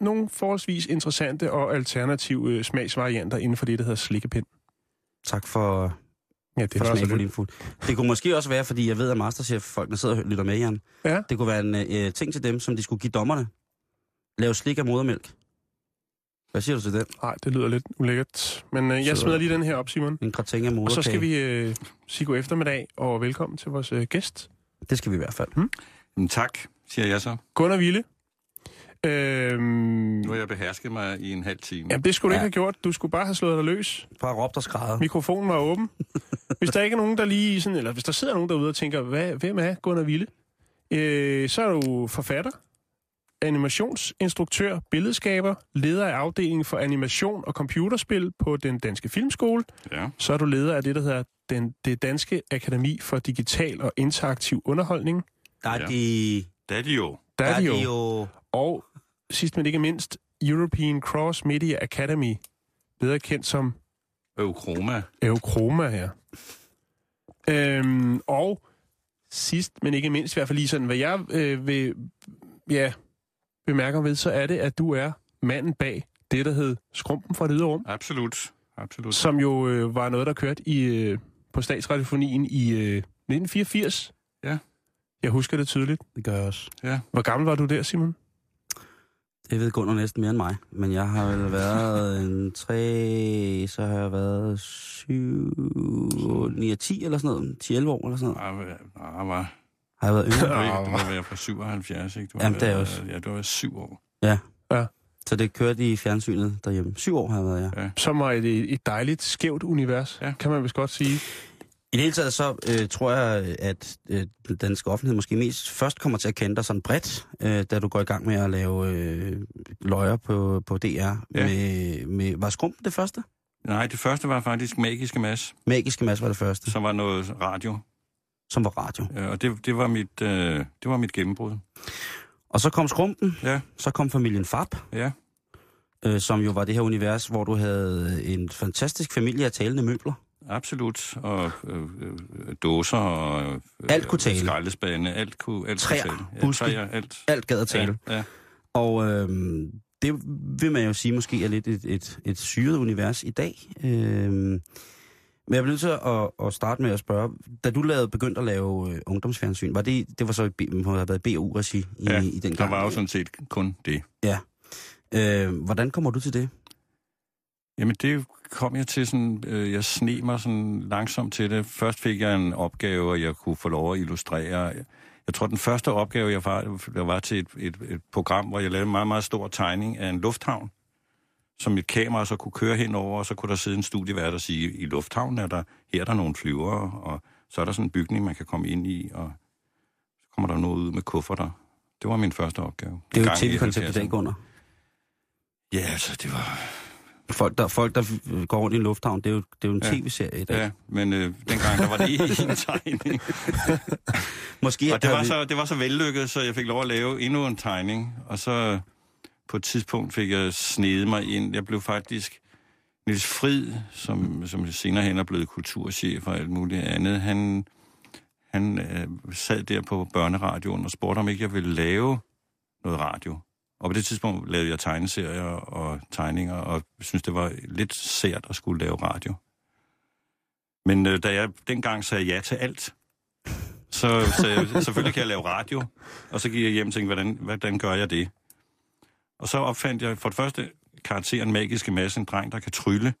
nogle forholdsvis interessante og alternative øh, smagsvarianter inden for det, der hedder slikkepind. Tak for, Ja, det for var det. info. Det kunne måske også være, fordi jeg ved, at Masterchef-folkene sidder og lytter med, Jan. Ja. Det kunne være en øh, ting til dem, som de skulle give dommerne. Lave slik af modermælk. Hvad siger du til den? Nej, det lyder lidt ulækkert. Men øh, jeg Så- smider lige den her op, Simon. En gratin af Og moderkage. så skal vi øh, sige god eftermiddag, og velkommen til vores øh, gæst, Det skal vi i hvert fald. Men tak, siger jeg så. Gunnar Ville. Øhm, Nu har jeg behersket mig i en halv time. jamen, det skulle du Ja. ikke have gjort. Du skulle bare have slået dig løs. Bare råbt og skrædder. Mikrofonen var åben. Hvis der ikke er nogen, der lige sådan, eller hvis der sidder nogen derude og tænker, Hvad, hvem er Gunnar Ville? Øh, så er du forfatter, animationsinstruktør, billedskaber, leder af afdelingen for animation og computerspil på den danske filmskole. Ja. Så er du leder af det, der hedder den, det Danske Akademi for Digital og Interaktiv Underholdning. Der er Ja. de... Det er de jo. Der er de jo. Og sidst men ikke mindst, European Cross Media Academy, bedre kendt som Eukroma. Eukroma her. Øhm, og sidst, men ikke mindst, i hvert fald lige sådan, hvad jeg øh, vil ja, bemærker ved, så er det, at du er manden bag det, der hed Skrumpen fra det ydre rum, Absolut. Absolut. som jo øh, var noget, der kørte i, øh, på statsradiofonien i øh, 1984. Ja. Jeg husker det tydeligt. Det gør jeg også. Hvor gammel var du der, Simon? Det ved Gunnar næsten mere end mig. Men jeg har vel været en tre... Så har jeg været syv... 9 og 10 eller sådan noget. 10-11 år eller sådan noget. Ah, ah, hvad? Har jeg været yngre? Du må, du må være fra 77, ikke? Du Jamen, det er været- også. Ja, du har været syv år. Så det kørte i fjernsynet derhjemme. Syv år har jeg været, ja. Som var et, et dejligt, skævt univers, Ja. kan man vist godt sige. I det hele taget så øh, tror jeg, at øh, den danske offentlighed måske mest først kommer til at kende dig sådan bredt, øh, da du går i gang med at lave øh, løjer på, på DR. Ja. Med, med, var Skrumpen det første? Nej, det første var faktisk Magiske Mads, Magiske Mads var det første, som var noget radio. Som var radio. Øh, Og det, det, var mit, øh, det var mit gennembrud. Og så kom Skrumpen, Ja, så kom familien Fab, ja. øh, som jo var det her univers, hvor du havde en fantastisk familie af talende møbler. Absolut. Og øh, øh, dåser og... Øh, Alt kunne tale. Skraldespande, alt kunne, alt Træer, kunne tale. Ja, buske. træer, alt. Alt gad at tale. Ja, ja. Og øh, det vil man jo sige måske er lidt et, et, et syret univers i dag. Øh, men jeg bliver nødt til at, at starte med at spørge, da du lavede, begyndte at lave øh, ungdomsfjernsyn, var det, det var så i, B- må have været BU-regi i, Ja, i den Der gang? var jo sådan set kun det. Øh, hvordan kommer du til det? Jamen det kom jeg til sådan, øh, jeg sne mig sådan langsomt til det. Først fik jeg en opgave, og jeg kunne få lov at illustrere. Jeg tror, den første opgave, jeg var, jeg var til et, et, et program, hvor jeg lavede en meget, meget stor tegning af en lufthavn, som et kamera så kunne køre henover, og så kunne der sidde en studievært og sige, i lufthavnen er der, her er der nogle flyvere, og så er der sådan en bygning, man kan komme ind i, og så kommer der noget ud med kufferter. Det var min første opgave. Det er jo Gang et i tv-koncept i dag, 70'erne. Gunnar. Ja, altså, det var... Folk der, folk, der går rundt i en lufthavn, det er jo, det er jo en Ja. tv-serie i dag. Ja, men øh, dengang der var det en tegning. Måske Og det var, vi- så, det var så vellykket, så jeg fik lov at lave endnu en tegning. Og så på et tidspunkt fik jeg snedet mig ind. Jeg blev faktisk... Nils Frid, som, som senere hen er blevet kulturchef og alt muligt andet, han, han øh, sad der på børneradioen og spurgte, om ikke jeg ville lave noget radio. Og på det tidspunkt lavede jeg tegneserier og tegninger, og synes det var lidt sært at skulle lave radio. Men øh, da jeg dengang sagde ja til alt, så sagde jeg, selvfølgelig kan jeg lave radio. Og så gik jeg hjem og tænkte, hvordan, hvordan gør jeg det? Og så opfandt jeg for det første karakteren Magiske Masse, en dreng, der kan trylle.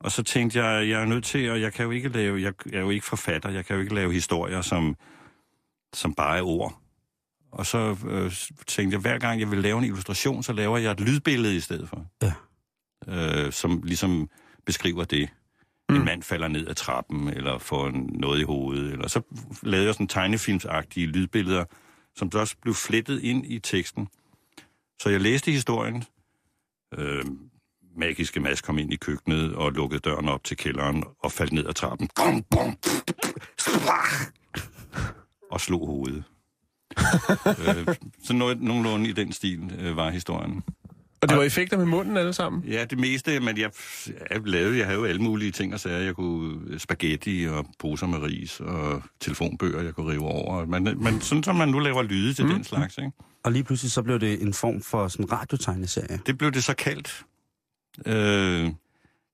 Og så tænkte jeg, jeg er nødt til, og jeg kan jo ikke lave, jeg, jeg er jo ikke forfatter, jeg kan jo ikke lave historier, som, som bare er ord. Og så øh, tænkte jeg, hver gang jeg vil lave en illustration, så laver jeg et lydbillede i stedet for. Ja. Øh, som ligesom beskriver det. mm. en mand falder ned ad trappen, eller får noget i hovedet. Eller så lavede jeg sådan tegnefilmsagtige lydbilleder, som så også blev flettet ind i teksten. Så jeg læste historien. Øh, magiske Mads kom ind i køkkenet og lukkede døren op til kælderen og faldt ned ad trappen. Gong, bong, og slog hovedet. øh, så noget, nogenlunde i den stil øh, var historien. Og det var effekter med munden alle sammen? Ja, det meste, men jeg, jeg lavede, jeg havde jo alle mulige ting og sager. Jeg kunne spaghetti og poser med ris og telefonbøger, jeg kunne rive over. Men, men sådan som man nu laver lyde til mm. den slags, ikke? Og lige pludselig så blev det en form for sådan radiotegneserie. Det blev det så kaldt. Øh,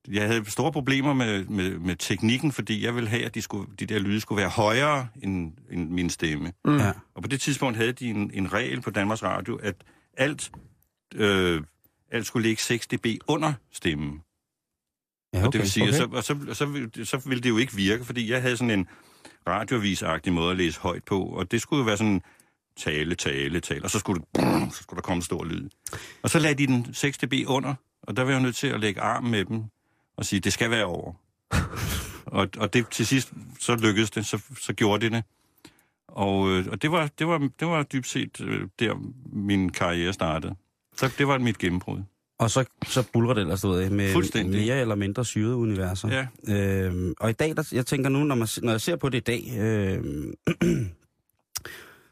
jeg havde store problemer med, med, med teknikken, fordi jeg ville have, at de, skulle, de der lyde skulle være højere end, end min stemme. Mm. Ja. Og på det tidspunkt havde de en, en regel på Danmarks Radio, at alt, øh, alt skulle ligge 6 dB under stemmen. Ja, Og okay. det vil sige, okay. okay. så, og så, så, ville, så ville det jo ikke virke, fordi jeg havde sådan en radiovisagtig måde at læse højt på, og det skulle jo være sådan tale, tale, tale, og så skulle, det, så skulle der komme en stor lyd. Og så lagde de den 6 dB under, og der var jeg nødt til at lægge arm med dem og sige, det skal være over. og, og det til sidst, så lykkedes det, så, så gjorde det det. Og, øh, og det, var, det, var, det var dybt set øh, der, min karriere startede. Så det var mit gennembrud. Og så, så bulrer det ellers ud med mere eller mindre syrede universer. Ja. Øhm, og i dag, der, jeg tænker nu, når, man, når jeg ser på det i dag, øhm,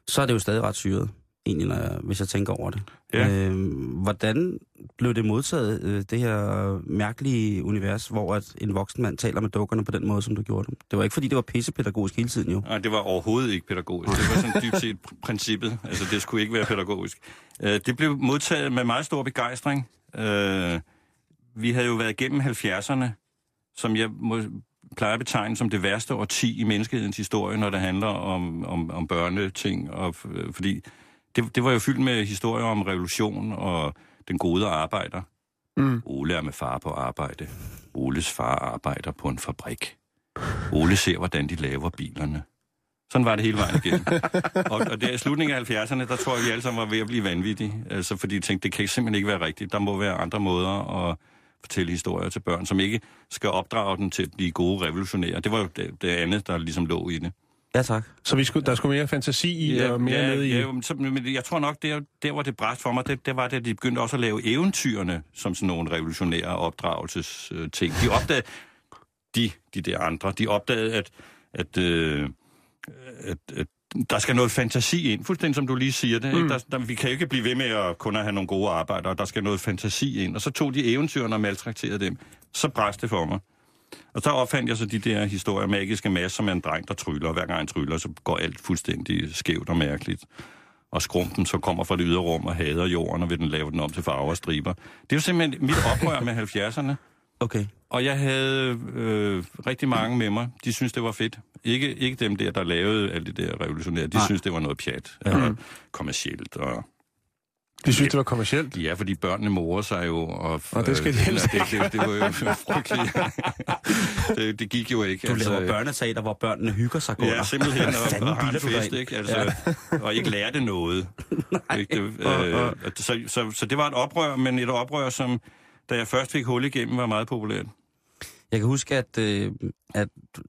så er det jo stadig ret syret, egentlig, når jeg, hvis jeg tænker over det. Ja. Øhm, hvordan blev det modtaget, øh, det her mærkelige univers, hvor at en voksen mand taler med dukkerne på den måde, som du gjorde det? Det var ikke, fordi det var pissepædagogisk hele tiden, jo. Nej, det var overhovedet ikke pædagogisk. Det var sådan dybt set pr- princippet. Altså, det skulle ikke være pædagogisk. Øh, det blev modtaget med meget stor begejstring. Øh, vi havde jo været igennem 70'erne, som jeg må, plejer at betegne som det værste årti i menneskehedens historie, når det handler om, om, om børneting. Og, f- fordi det, det var jo fyldt med historier om revolution og den gode arbejder. Mm. Ole er med far på arbejde. Oles far arbejder på en fabrik. Ole ser, hvordan de laver bilerne. Sådan var det hele vejen igennem. og, og der i slutningen af 70'erne, der tror jeg, vi alle sammen var ved at blive vanvittige. Altså, fordi jeg tænkte, det kan simpelthen ikke være rigtigt. Der må være andre måder at fortælle historier til børn, som ikke skal opdrage dem til at blive gode revolutionære. Det var jo det, det andet, der ligesom lå i det. Ja, tak. Så vi skulle, der skulle mere fantasi i og mere ja, ned i... ja, så, men jeg tror nok, der, der hvor det bræst for mig, det, det var det, at de begyndte også at lave eventyrene som sådan nogle revolutionære opdragelsesting. De opdagede, de, de der andre, de opdagede, at, at, øh, at, at der skal noget fantasi ind, fuldstændig som du lige siger det. Mm. Ikke? Der, der, vi kan jo ikke blive ved med at kun at have nogle gode arbejdere, der skal noget fantasi ind. Og så tog de eventyrene og maltrakterede dem. Så bræst det for mig. Og så opfandt jeg så de der historier, magiske Mads, som er en dreng, der tryller. Og hver gang han tryller, så går alt fuldstændig skævt og mærkeligt. Og skrumpen så kommer fra det ydre rum og hader jorden, og vil den lave den om til farver og striber. Det er jo simpelthen mit oprør med 70'erne. Okay. Og jeg havde øh, rigtig mange med mig. De synes det var fedt. Ikke, ikke dem der, der lavede alt det der revolutionære. De Nej. synes det var noget pjat. Ja. kommercielt og De synes, det var kommercielt. Ja, fordi børnene morer sig jo. Og, Og det skal de helst det, det, det, var jo frygteligt. det, det gik jo ikke. Du altså, laver børneteater, hvor børnene hygger sig godt. Ja, simpelthen, og, og har en fest, ikke? Altså, ja. og ikke lærte noget. ikke? Det, øh, så, så, så det var et oprør, men et oprør, som, da jeg først fik hul igennem, var meget populært. Jeg kan huske, at, øh, at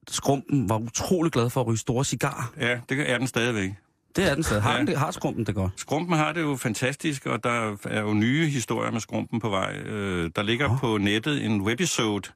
Skrumpen var utrolig glad for at ryge store cigarer. Ja, det er den stadigvæk. Det er den stadig. Har, Ja. den det, har Skrumpen det godt? Skrumpen har det jo fantastisk, og der er jo nye historier med Skrumpen på vej. Øh, der ligger Nå. på nettet en webisode,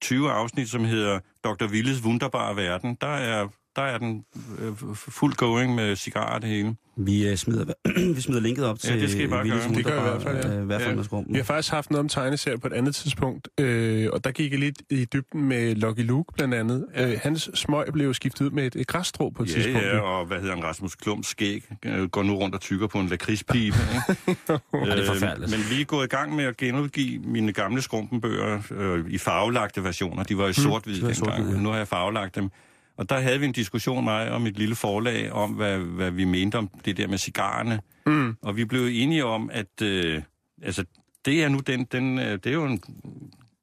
20 afsnit, som hedder Dr. Willes Wunderbare Verden. Der er, der er den øh, fuld going med cigarer og det hele. Vi, øh, smider, vi smider linket op til det skal I bare Willis gøre. Det gør jeg i hvert fald, ja. øh, hvert fald Ja. Vi har faktisk haft noget om tegneserier på et andet tidspunkt, øh, og der gik jeg lidt i dybden med Lucky Luke blandt andet. Ja. Øh, hans smøg blev skiftet ud med et, et græsstrå på et Ja, tidspunkt. ja, og hvad hedder han, Rasmus Klums skæg, øh, går nu rundt og tykker på en lakridspibe. ikke? det er forfærdeligt. Men vi er gået i gang med at genudgive mine gamle skrumpenbøger øh, i farvelagte versioner. De var i sort-hvid var i dengang, sort-hvid, ja. nu har jeg farvelagt dem. Og der havde vi en diskussion, mig og mit lille forlag, om hvad, hvad vi mente om det der med cigarerne. Mm. Og vi blev enige om, at øh, altså, det er nu den, den, øh, det er jo en,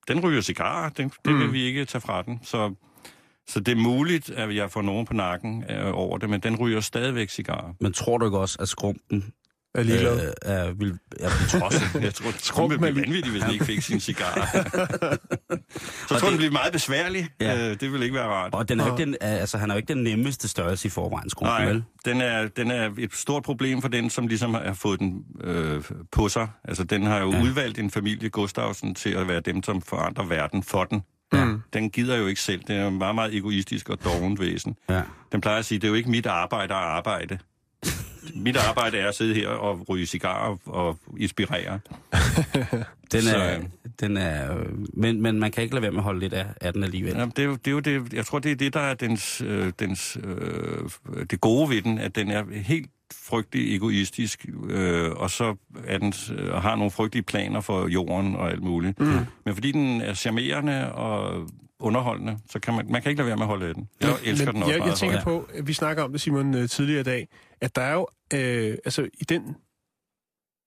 den ryger cigarer, den, det Mm. vil vi ikke tage fra den. Så, så det er muligt, at jeg får nogen på nakken øh, over det, men den ryger stadigvæk cigarer. Men tror du ikke også, at Skrumpen Er ligeglad. øh, er, vil, er Tosset. Jeg tror, det med ville blive lige. vanvittigt, hvis den ikke fik sin cigar. så tror den bliver meget besværlig. Ja. Ja. Øh, det vil ikke være rart. Og den er jo ikke den, altså, han er jo ikke den nemmeste størrelse i forvejen, skrumpen, Nej, vel? den er, den er et stort problem for den, som ligesom har fået den øh, på sig. Altså, den har jo Ja. ja. udvalgt en familie, Gustavsen, til at være dem, som forandrer verden for den. Mm. Den gider jo ikke selv. Den er jo meget, meget egoistisk og dovent væsen. Ja. Den plejer at sige, det er jo ikke mit arbejde at arbejde. Mit arbejde er at sidde her og ryge cigarer og inspirere. Den er, øh, den er, øh, men, men man kan ikke lade være med at holde lidt af, af den alligevel. Jamen, det, er det er jo det, jeg tror, det er det, der er dens, øh, dens, øh, det gode ved den, at den er helt frygtelig egoistisk, øh, og så er den, øh, har nogle frygtelige planer for jorden og alt muligt. Mm. Men fordi den er charmerende og underholdende, så kan man, man kan ikke lade være med at holde af den. Jeg elsker Men den også jeg, jeg meget tænker højt. på, at vi snakker om det, Simon, øh, tidligere i dag, at der er jo, øh, altså i den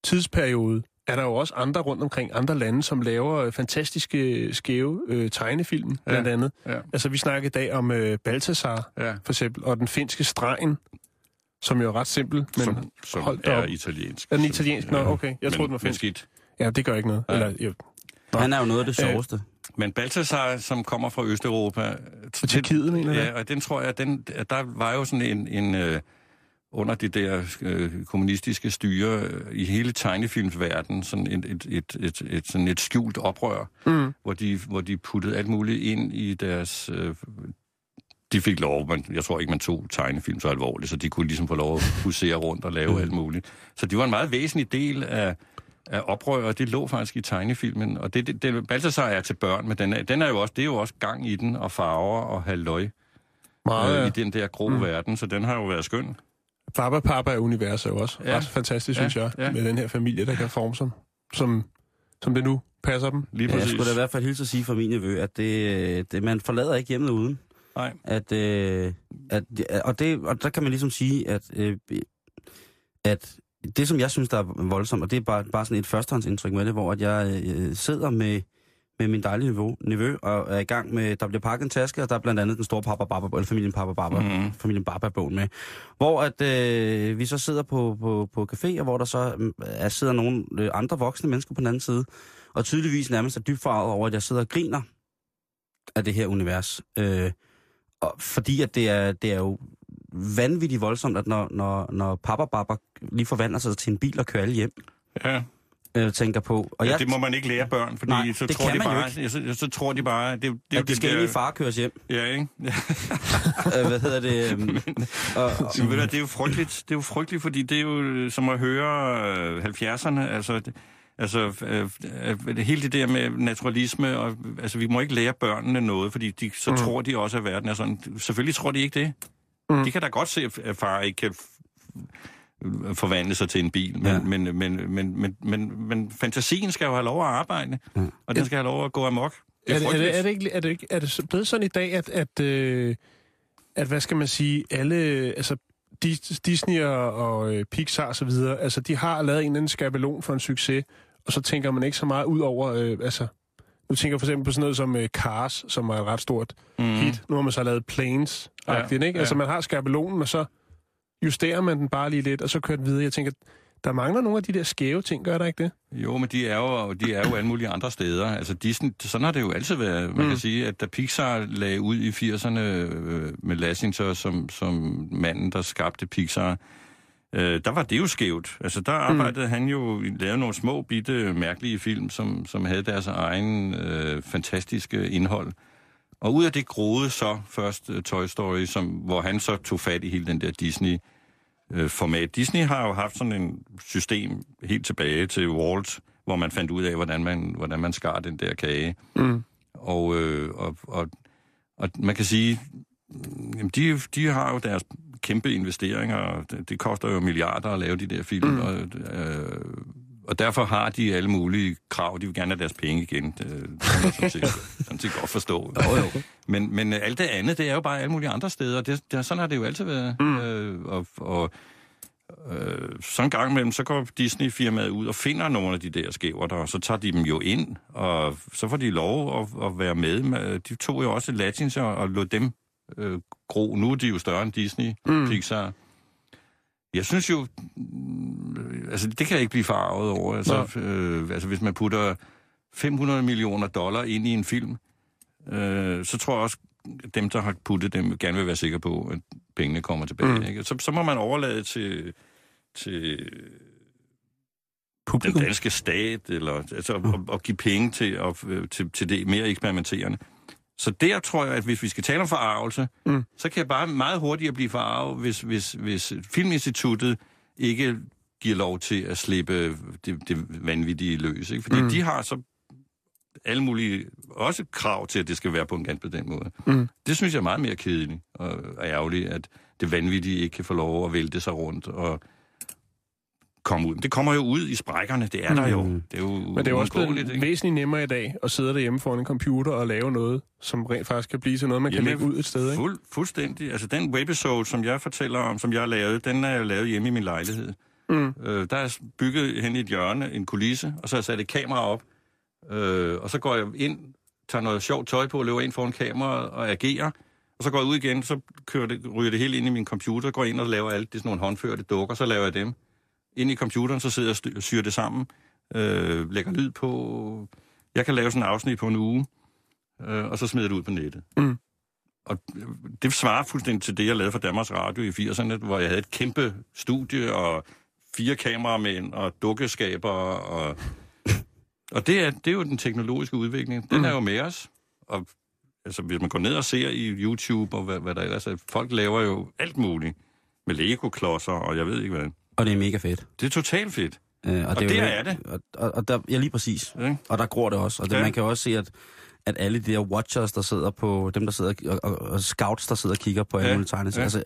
tidsperiode, er der jo også andre rundt omkring, andre lande, som laver øh, fantastiske, skæve øh, tegnefilm, blandt Ja. andet. Ja. Altså, vi snakker i dag om øh, Balthasar, Ja. for eksempel, og den finske stregen, som jo er ret simpel, men som, som hold er op. italiensk. er den italiensk? Nå, okay. Jeg men, troede, den var men finsk. skidt. Ja, det gør ikke noget. Ja. Eller, jo, Nå. Han er jo noget af det Øh, sjoveste. Men Balthasar, som kommer fra Østeuropa... Tjekkiet, mener jeg. Ja, og den tror jeg, den, der var jo sådan en... en øh, under det der øh, kommunistiske styre øh, i hele tegnefilmsverdenen, sådan et, et, et, et, et, sådan et skjult oprør, Mm. hvor, de, hvor de puttede alt muligt ind i deres... Øh, de fik lov, men jeg tror ikke, man tog tegnefilm så alvorligt, så de kunne ligesom få lov at husere rundt og lave alt muligt. Så det var en meget væsentlig del af, af oprøret, det lå faktisk i tegnefilmen. Og det, det, det Balthasar er til børn, men den er, den er jo også, det er jo også gang i den, og farver og halløj Meget, øh, ja. i den der grå mm. verden, så den har jo været skøn. Baba Papa er jo også ja. Ret fantastisk, Ja, synes jeg, ja. med den her familie, der kan forme sig, som, som det nu passer dem. Lige Ja, jeg præcis. skulle da i hvert fald hilse at sige fra min nevø, at det, det, man forlader ikke hjemmet uden. Nej. At, øh, at, og, det, og der kan man ligesom sige, at, øh, at det, som jeg synes, der er voldsomt, og det er bare, bare sådan et førstehåndsindtryk med det, hvor at jeg øh, sidder med, med min dejlige nevø, nevø, og er i gang med, der bliver pakket en taske, og der er blandt andet den store Papa Baba, eller familien Papa Mhm. mm-hmm. familien Baba-bogen med. Hvor at øh, vi så sidder på, på, på café, og hvor der så øh, er, sidder nogle øh, andre voksne mennesker på den anden side, og tydeligvis nærmest er dybt farvet over, at jeg sidder og griner af det her univers. Øh, og fordi at det er, det er jo vanvittigt voldsomt, at når, når, når Papa Baba lige forvandler sig til en bil og kører alle hjem, Ja. øh, tænker på. Og ja, jeg, det må man ikke lære børn, fordi Nej, så, det tror de jo bare, ja, så, så tror de bare, det, det, det er jo at de det skal der, egentlig far køres hjem. Ja, ikke? Ja. øh, hvad hedder det? øhm, og, og, Men ved du, det er jo frygteligt, det er jo frygteligt, fordi det er jo øh, som at høre øh, 70'erne, altså, det- altså øh, øh, hele det der med naturalisme, og, altså vi må ikke lære børnene noget, fordi de, så mm. tror de også, at verden er sådan. Selvfølgelig tror de ikke det. Mm. De kan da godt se, at far ikke kan forvandle sig til en bil, men, Ja. ja. men, men, men, men, men, men fantasien skal jo have lov at arbejde, mm. og den skal have lov at gå amok. Det Er det, er, det, er, det ikke, er, det ikke, er det blevet sådan i dag, at, at, øh, at hvad skal man sige, alle, altså Dis- Disney og, og øh, Pixar og så videre, altså de har lavet en eller anden skabelon for en succes, og så tænker man ikke så meget ud over, øh, altså nu tænker for eksempel på sådan noget som øh, Cars, som er et ret stort Mm. hit. Nu har man så lavet Planes, ja, ikke? ja. Altså man har skabelonen, og så justerer man den bare lige lidt, og så kører den videre. Jeg tænker, der mangler nogle af de der skæve ting, gør der ikke det? Jo, men de er jo, de er jo alle mulige andre steder. Altså Disney, sådan har det jo altid været. Man Mm. kan sige, at da Pixar lagde ud i 80'erne øh, med Lasseter som, som manden, der skabte Pixar, øh, der var det jo skævt. Altså der arbejdede mm. han jo, lavede nogle små, bitte, mærkelige film, som, som havde deres egen øh, fantastiske indhold. Og ud af det groede så først uh, Toy Story, som, hvor han så tog fat i hele den der Disney øh, format. Disney har jo haft sådan en system helt tilbage til Walt, hvor man fandt ud af, hvordan man, hvordan man skar den der kage. Mm. Og, øh, og, og, og man kan sige, mm, jamen, de, de har jo deres kæmpe investeringer, det, det koster jo milliarder at lave de der film, mm. og, øh, og derfor har de alle mulige krav. De vil gerne have deres penge igen. Det, det kan man sådan set, sådan set godt forstå. jo, jo. Men, men øh, alt det andet, det er jo bare alle mulige andre steder. Det, det, sådan har det jo altid været. Mm. Øh, og og øh, så en gang imellem, så går Disney-firmaet ud og finder nogle af de der skæver der, og så tager de dem jo ind, og så får de lov at, at være med. med. De tog jo også Latins og, og lod dem øh, gro. Nu er de jo større end Disney, mm. Pixar. Jeg synes jo, mm, altså, det kan jeg ikke blive farvet over. Altså, øh, altså, hvis man putter 500 millioner dollar ind i en film, øh, så tror jeg også, at dem, der har puttet dem, gerne vil være sikre på, at pengene kommer tilbage. Mm. Mm. Ikke? Så, så må man overlade til, til den Publikum. danske stat, eller altså, at, at give penge til, at, øh, til, til det mere eksperimenterende. Så der tror jeg, at hvis vi skal tale om forarvelse, Mm. så kan jeg bare meget hurtigere blive forarvet, hvis, hvis, hvis Filminstituttet ikke giver lov til at slippe det, det vanvittige løs. Ikke? Fordi Mm. de har så alle mulige også krav til, at det skal være på en ganske bestemt måde. Mm. Det synes jeg er meget mere kedeligt og ærgerligt, at det vanvittige ikke kan få lov at vælte sig rundt og komme ud. Det kommer jo ud i sprækkerne, det er der jo. Mm. Det er jo Men det er jo også blevet ikke? væsentligt nemmere i dag at sidde derhjemme foran en computer og lave noget, som rent faktisk kan blive til noget, man kan Jamen, lægge ud et sted. Ikke? Fuld, fuldstændig. Altså den webisode, som jeg fortæller om, som jeg har lavet, den er jeg lavet hjemme i min lejlighed. Mm. Øh, der er bygget hen i et hjørne en kulisse, og så har jeg sat et kamera op. Øh, og så går jeg ind, tager noget sjovt tøj på, løber ind foran kameraet og agerer. Og så går jeg ud igen, så kører det, ryger det hele ind i min computer, går ind og laver alt det sådan nogle håndførte dukker, så laver jeg dem. Ind i computeren, så sidder jeg og syr det sammen, øh, lægger lyd på. Jeg kan lave sådan en afsnit på en uge, øh, og så smider det ud på nettet. Mm. Og det svarer fuldstændig til det, jeg lavede for Danmarks Radio i 80'erne, hvor jeg havde et kæmpe studie og fire kameramænd og dukkeskaber. Og, og det, er, det er jo den teknologiske udvikling. Den Mm. er jo med os. Og altså, hvis man går ned og ser i YouTube og hvad, hvad der ellers er, folk laver jo alt muligt med Lego-klodser og jeg ved ikke hvad. Og det er mega fedt. Det er totalt fedt. Øh, Og jo der helt- er det. Og, og, og der, ja, lige præcis. Ikke? Og der gror det også. Og det, Ja. man kan jo også se, at, at alle de der watchers, der sidder på, dem der sidder, og, og, og scouts, der sidder og kigger på alle Ja, mulige ja. altså,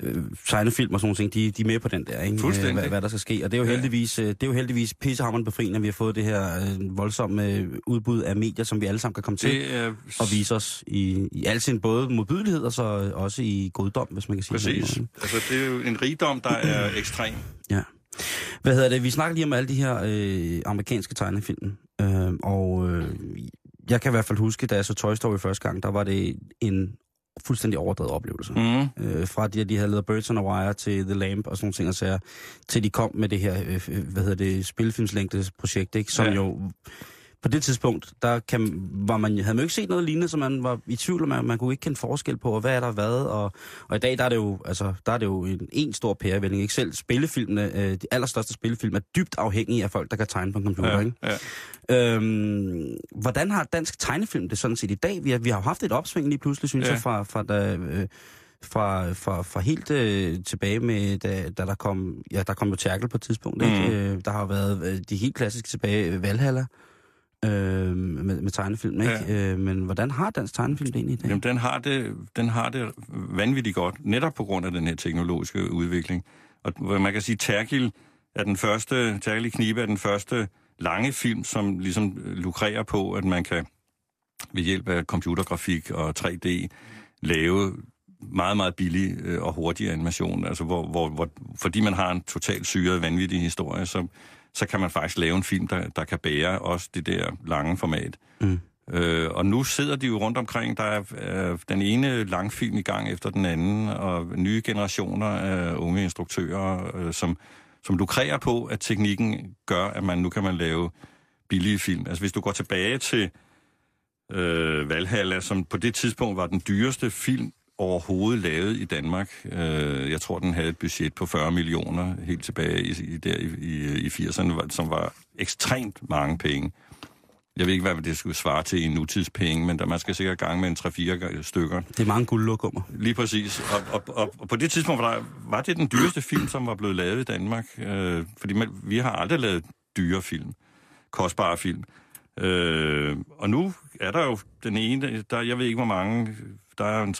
øh, tegnefilm og sådan nogle ting, de, de er med på den der, ikke? Fuldstændig. Øh, Hvad, hvad, der skal ske. Og det er jo heldigvis, øh, det er jo heldigvis pissehammerende befriende, at vi har fået det her øh, voldsomme øh, udbud af medier, som vi alle sammen kan komme til Det er at vise os i, i al sin både modbydelighed og så også i goddom, hvis man kan sige det. præcis. Altså, det er jo en rigdom, der er ekstrem. Ja. Hvad hedder det? Vi snakker lige om alle de her øh, amerikanske tegnefilm. Øh, og øh, jeg kan i hvert fald huske, da jeg så Toy Story første gang, der var det en fuldstændig overdrevet oplevelse. Mm. Øh, fra de, de havde lavet Birds on a Wire til The Lamp og sådan nogle ting, og så, til de kom med det her, øh, hvad hedder det, spilfilmslængdes projekt, ikke? som ja. jo på det tidspunkt, der kan, var man, havde man jo ikke set noget lignende, så man var i tvivl, og man, man kunne ikke kende forskel på, hvad er der hvad, og, og i dag der er det jo, altså, der er det jo en, en stor pærevælling. Ikke selv spillefilmene, øh, de allerstørste spillefilm er dybt afhængige af folk, der kan tegne på en computer. Ja, Ikke? ja. Øhm, hvordan har dansk tegnefilm det sådan set i dag? Vi har, vi har jo haft et opsving lige pludselig, synes Ja. jeg, fra, fra, da, øh, fra, fra, fra helt øh, tilbage med, da, da der kom, ja, der kom jo Terkel på et tidspunkt, ikke? Mhm. Øh, der har været øh, de helt klassiske tilbage, Valhalla, øh, med, med tegnefilm, ikke? Ja. Øh, men hvordan har dansk tegnefilm det egentlig i dag? Jamen, den har, det, den har det vanvittigt godt, netop på grund af den her teknologiske udvikling. Og man kan sige, Terkel er den første, Terkel i Knibe er den første lange film, som ligesom lukrerer på, at man kan ved hjælp af computergrafik og 3D lave meget, meget billig øh, og hurtig animation. Altså, hvor, hvor, hvor, fordi man har en totalt syret, vanvittig historie, så, så kan man faktisk lave en film, der, der kan bære også det der lange format. Mm. Øh, og nu sidder de jo rundt omkring. Der er øh, den ene langfilm i gang efter den anden, og nye generationer af unge instruktører, øh, som, som lukrerer på, at teknikken gør, at man nu kan man lave billige film. Altså hvis du går tilbage til øh, Valhalla, som på det tidspunkt var den dyreste film overhovedet lavet i Danmark. Øh, jeg tror, den havde et budget på 40 millioner helt tilbage i, i, der, i, i, i 80'erne, var- som var ekstremt mange penge. Jeg ved ikke, hvad det skulle svare til i nutidspenge, men der, man skal sikkert gang med en 3-4 stykker. Det er mange guldlokummer. Lige præcis. Og, og, og, og på det tidspunkt var, der, var det den dyreste film, som var blevet lavet i Danmark. Øh, fordi man, vi har aldrig lavet dyre film. Kostbare film. Øh, og nu er der jo den ene, der, jeg ved ikke hvor mange, der er en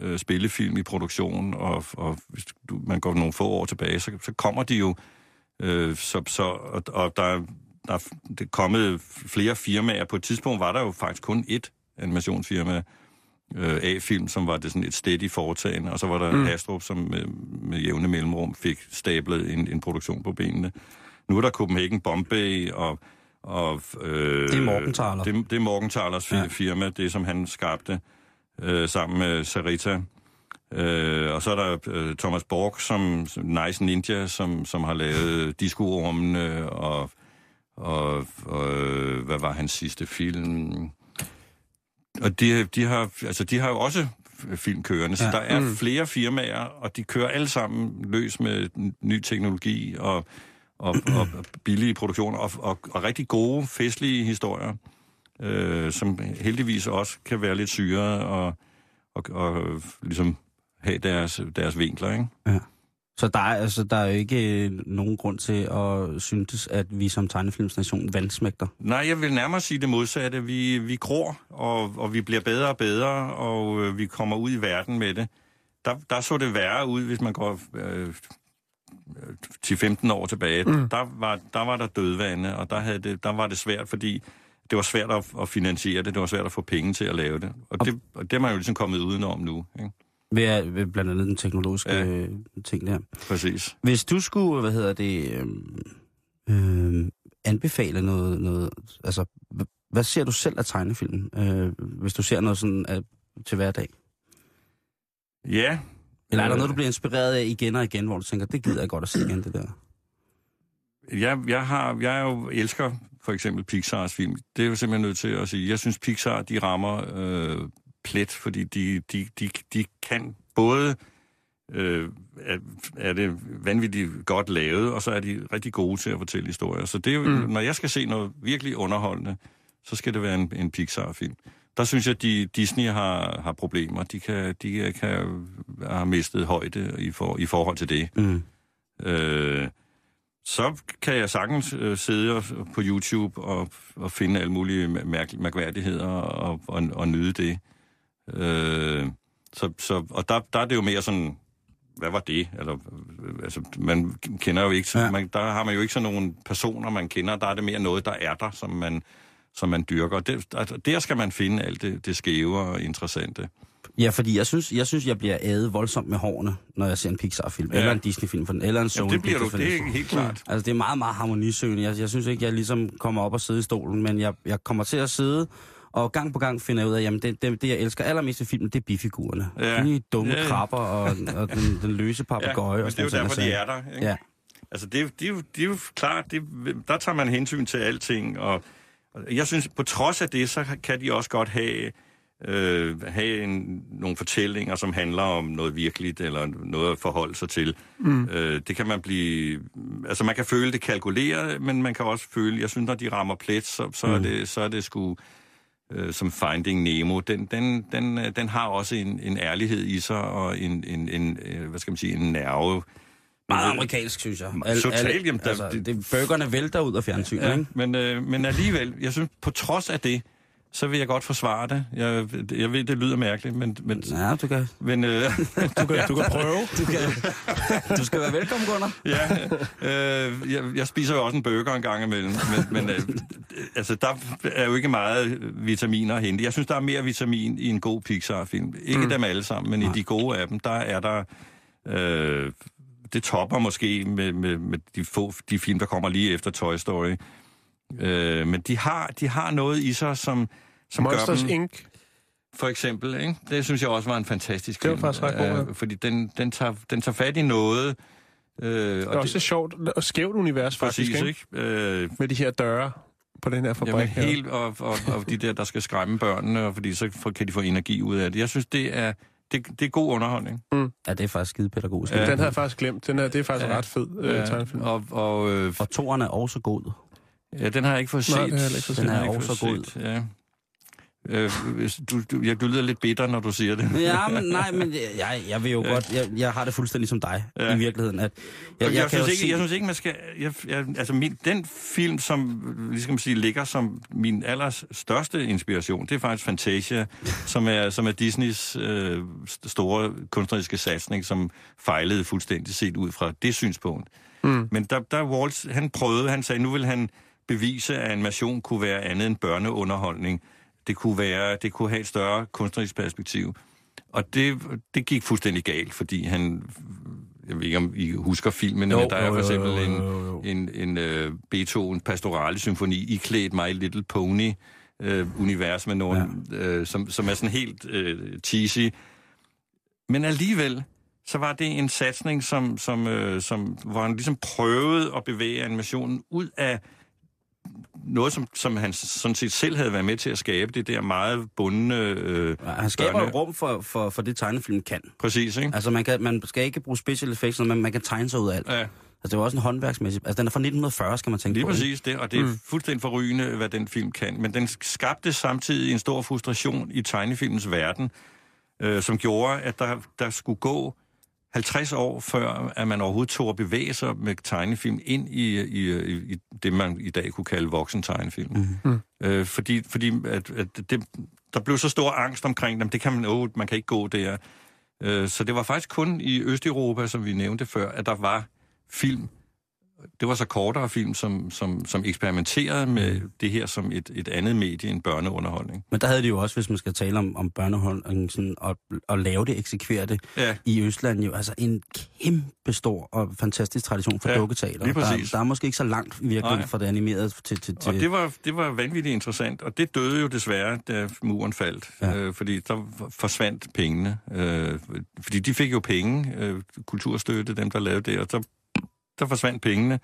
3-4-5 øh, spillefilm i produktion, og, og hvis du, man går nogle få år tilbage, så, så kommer de jo, øh, så, så, og, og der, er- der er det kommet flere firmaer. På et tidspunkt var der jo faktisk kun ét animationsfirma, øh, A-film, som var det sådan et steady foretagende, og så var der mm. Astrup, som med, med jævne mellemrum fik stablet en, en produktion på benene. Nu er der Copenhagen Bombay, og... og øh, Det er Morgenthaler. Det, det er Morgenthalers ja. Ja. firma, det som han skabte øh, sammen med Sarita. Øh, og så er der øh, Thomas Borg, som, som Nice Ninja, som, som har lavet Disco-ormene, og, og, og øh, hvad var hans sidste film? Og de, de, har, altså, de har jo også film kørende, så Ja. der er mm. flere firmaer, og de kører alle sammen løs med ny teknologi og, og, og billige produktioner, og, og, og rigtig gode, festlige historier, øh, som heldigvis også kan være lidt syre og, og, og ligesom have deres, deres vinkler, ikke? Så der er, altså, der er jo ikke øh, nogen grund til at synes, at vi som tegnefilmsnation vandsmægter. Nej, jeg vil nærmere sige det modsatte. Vi, vi gror, og, og vi bliver bedre og bedre, og øh, vi kommer ud i verden med det. Der, der så det værre ud, hvis man går øh, til 15 år tilbage. Mm. Der, var, der var der dødvande, og der, havde det, der var det svært, fordi det var svært at, at finansiere det. Det var svært at få penge til at lave det. Og det, og det er man jo ligesom kommet udenom nu. Ikke? Ved, ved blandt andet den teknologiske Ja. ja. ting der. Præcis. Hvis du skulle, hvad hedder det, øh, øh, anbefale noget, noget altså, hvad ser du selv af tegnefilm, øh, hvis du ser noget sådan øh, til hverdag? Ja. Eller er der Øh, noget, du bliver inspireret af igen og igen, hvor du tænker, det gider jeg godt at se igen, det der? Jeg, jeg, har, jeg jo elsker for eksempel Pixars film. Det er jo simpelthen nødt til at sige. Jeg synes, Pixar, de rammer øh, plet, fordi de, de, de, de kan både... Øh, er, er det vanvittigt godt lavet, og så er de rigtig gode til at fortælle historier. Så det er mm. når jeg skal se noget virkelig underholdende, så skal det være en, en Pixar-film. Der synes jeg, at de, Disney har, har problemer. De kan, de kan have mistet højde i, for, i forhold til det. Mm. Øh, så kan jeg sagtens øh, sidde og, på YouTube og, og finde alle mulige mærk, mærkværdigheder og, og, og nyde det. Øh, så, så, og der, der er det jo mere sådan, hvad var det? Eller, øh, altså, man kender jo ikke, Ja. man, der har man jo ikke sådan nogle personer, man kender. Der er det mere noget, der er der, som man, som man dyrker. Det, altså, der skal man finde alt det, det skæve og interessante. Ja, fordi jeg synes, jeg synes, jeg bliver ædet voldsomt med hårene, når jeg ser en Pixar-film, ja. Ja. eller en Disney-film, for den, eller en Sony Jamen, det bliver du, det er helt klart. Altså, det er meget, meget harmonisøgende. Jeg, jeg synes ikke, jeg ligesom kommer op og sidde i stolen, men jeg, jeg kommer til at sidde, og gang på gang finder jeg ud af, jamen det, det, det jeg elsker allermest i filmen, det er bifigurerne. Ja. De dumme Ja, ja. krabber og, og den, den løse papegøje. men og det er jo sådan derfor, de er der. Ikke? Ja. Altså, det, det, jo, det er jo klart, det, der tager man hensyn til alting, og, og jeg synes, på trods af det, så kan de også godt have, øh, have en, nogle fortællinger, som handler om noget virkeligt, eller noget at forholde sig til. Mm. Øh, det kan man blive... Altså, man kan føle det kalkuleret, men man kan også føle, jeg synes, når de rammer plet, så, så, mm. er, det, så er det sgu øh, som Finding Nemo, den, den, den, øh, den har også en, en ærlighed i sig, og en, en, en øh, hvad skal man sige, en nerve. Meget amerikansk, synes jeg. Totalt, jamen, der- altså, det- det, burgerne vælter ud af fjernsynet, Ja, ikke? men, øh, men alligevel, jeg synes, på trods af det, så vil jeg godt forsvare det. Jeg, jeg ved, det lyder mærkeligt, men... men, Ja, du kan, men øh, Du kan, du kan prøve. du kan, du skal være velkommen, Gunnar. ja, øh, jeg, jeg spiser jo også en burger en gang imellem, men, men øh, altså, der er jo ikke meget vitaminer at hente. Jeg synes, der er mere vitamin i en god Pixar-film. Ikke mm. dem alle sammen, men i de gode af dem, der er der... Øh, det topper måske med, med, med de få de film, der kommer lige efter Toy Story. Øh, men de har, de har noget i sig, som, som gør Monsters dem... Inc. For eksempel, ikke? Det synes jeg også var en fantastisk Det var film. faktisk ret god, ja. Øh, Fordi den, den, tager, den tager fat i noget... Øh, Det er også et sjovt og skævt univers, faktisk, præcis, ikke? ikke? Øh, Med de her døre på den her fabrik Jamen her. helt, og, og, og de der, der skal skræmme børnene, og fordi så kan de få energi ud af det. Jeg synes, det er, det, det er god underholdning. Ja, det er faktisk skide pædagogisk. Ja. Den havde jeg faktisk glemt. Den her, det er faktisk Ja. ret fed øh, tegnefilm. og, og, øh, Og toeren er også god. Ja, den har jeg ikke fået Nej, set. det har jeg ikke fået set. Den er også fået set, Ja. Øh, du, du, jeg, du lyder lidt bitter, når du siger det. Ja, men nej, men jeg, jeg vil jo Ja. godt, jeg, jeg har det fuldstændig som dig, Ja. ja. i virkeligheden. At Jeg, jeg, jeg, kan synes jo ikke, se- jeg synes ikke, man skal... Jeg, jeg, altså, min, den film, som ligesom sige, ligger som min allerstørste inspiration, det er faktisk Fantasia, som er, som er Disneys øh, st- store kunstneriske satsning, som fejlede fuldstændig set ud fra det synspunkt. Mm. Men der, der Walt, han prøvede, han sagde, nu vil han bevise, at animation kunne være andet end børneunderholdning. Det kunne, være, det kunne have et større kunstnerisk perspektiv. Og det, det gik fuldstændig galt, fordi han jeg ved ikke, om I husker filmen, Jo, men der er for eksempel jo, en, jo, jo. en, en uh, Beethoven pastorale symfoni i klædt My Little Pony uh, univers med nogle, ja. uh, som, som er sådan helt uh, cheesy. Men alligevel, så var det en satsning, som, som, øh, som, hvor han ligesom prøvede at bevæge animationen ud af noget, som, som han sådan set selv havde været med til at skabe, det der meget bundne... Øh, Ja, Han skaber børne- et rum for, for, for det tegnefilm kan. Præcis, ikke? Altså man, kan, man skal ikke bruge special effects, men man kan tegne sig ud af alt. Ja, Altså det var også en håndværksmæssig... Altså den er fra 1940, skal man tænke lige på. ikke? præcis det, og det er mm. fuldstændig forrygende, hvad den film kan. Men den skabte samtidig en stor frustration i tegnefilmens verden, øh, som gjorde, at der, der skulle gå 50 år før, at man overhovedet tog at bevæge sig med tegnefilm ind i, i, i, det, man i dag kunne kalde voksen tegnefilm. Mm-hmm. Øh, fordi fordi at, at det, der blev så stor angst omkring dem, det kan man, oh, man kan ikke gå der. Øh, så det var faktisk kun i Østeuropa, som vi nævnte før, at der var film, det var så kortere film, som, som, som eksperimenterede med det her som et, et andet medie end børneunderholdning. Men der havde de jo også, hvis man skal tale om, om børneholdning, sådan, og, og lave det, eksekvere det, Ja, i Østland jo altså en kæmpe stor og fantastisk tradition for Ja, dukketeater. Der, der er måske ikke så langt virkelig Nej. fra det animerede til... til, til og det var, det var vanvittigt interessant, og det døde jo desværre, da muren faldt, ja. Øh, fordi der forsvandt pengene. Øh, fordi de fik jo penge, øh, kulturstøtte, dem der lavede det, og der, der forsvandt pengene.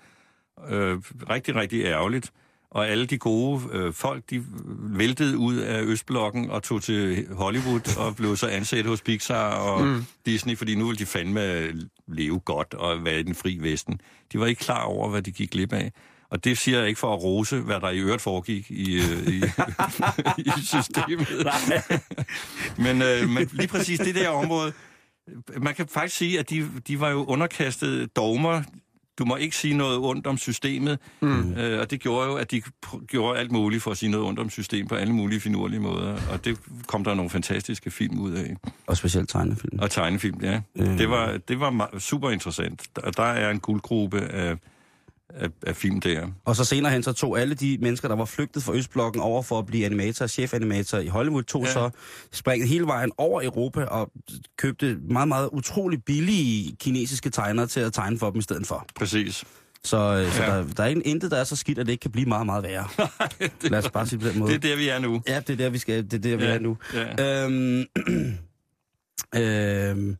Øh, rigtig, rigtig ærgerligt. Og alle de gode øh, folk, de væltede ud af Østblokken og tog til Hollywood og blev så ansat hos Pixar og mm. Disney, fordi nu ville de fandme leve godt og være i den fri vesten. De var ikke klar over, hvad de gik glip af. Og det siger jeg ikke for at rose, hvad der i øvrigt foregik i, øh, i, i systemet. men, øh, men lige præcis det der område, man kan faktisk sige, at de, de var jo underkastet dogmer. Du må ikke sige noget ondt om systemet, mm. øh, og det gjorde jo, at de gjorde alt muligt for at sige noget ondt om systemet på alle mulige finurlige måder, og det kom der nogle fantastiske film ud af. Og specielt tegnefilm. Og tegnefilm, ja. Øh. Det var, det var super interessant. Der, der er en guldgruppe af, af, af film der. Og så senere hen, så tog alle de mennesker, der var flygtet fra Østblokken over for at blive animator, chefanimator i Hollywood, tog Ja. så springet hele vejen over Europa og købte meget, meget utrolig billige kinesiske tegnere til at tegne for dem i stedet for. Præcis. Så, ja. så Ja. der, der er intet, der er så skidt, at det ikke kan blive meget, meget værre. Lad os bare sige på den måde. Det er der, vi er nu. Ja, det er der, vi skal. Det er der, vi Ja, er nu. ja. Øhm, øhm,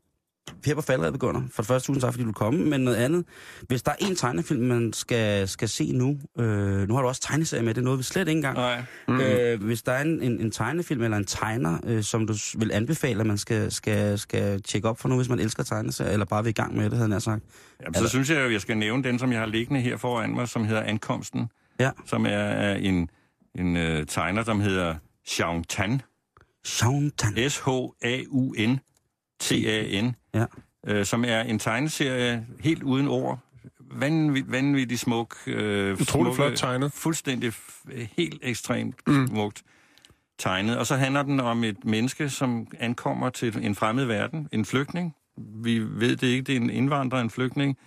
Per på faldet begynder. For det første, tusind tak, fordi du vil komme. Men noget andet. Hvis der er en tegnefilm, man skal, skal se nu. Øh, nu har du også tegneserie med. Det er noget, vi slet ikke engang. Nej. Mm. Øh, hvis der er en, en, en tegnefilm eller en tegner, øh, som du vil anbefale, at man skal, skal, skal tjekke op for nu, hvis man elsker tegneserier, eller bare vil i gang med det, havde jeg sagt. Jamen, så synes jeg jo, jeg skal nævne den, som jeg har liggende her foran mig, som hedder Ankomsten. Ja. Som er, er en, en uh, tegner, som hedder Xiao Tan. Sean Tan. S-H-A-U-N-T-A-N. Ja. Øh, som er en tegneserie helt uden ord. Vanvittigt, vanvittigt smuk. Øh, Utrolig smukke- flot tegnet. Fuldstændig f- helt ekstremt mm. smukt tegnet. Og så handler den om et menneske, som ankommer til en fremmed verden. En flygtning. Vi ved det ikke, det er en indvandrer, en flygtning.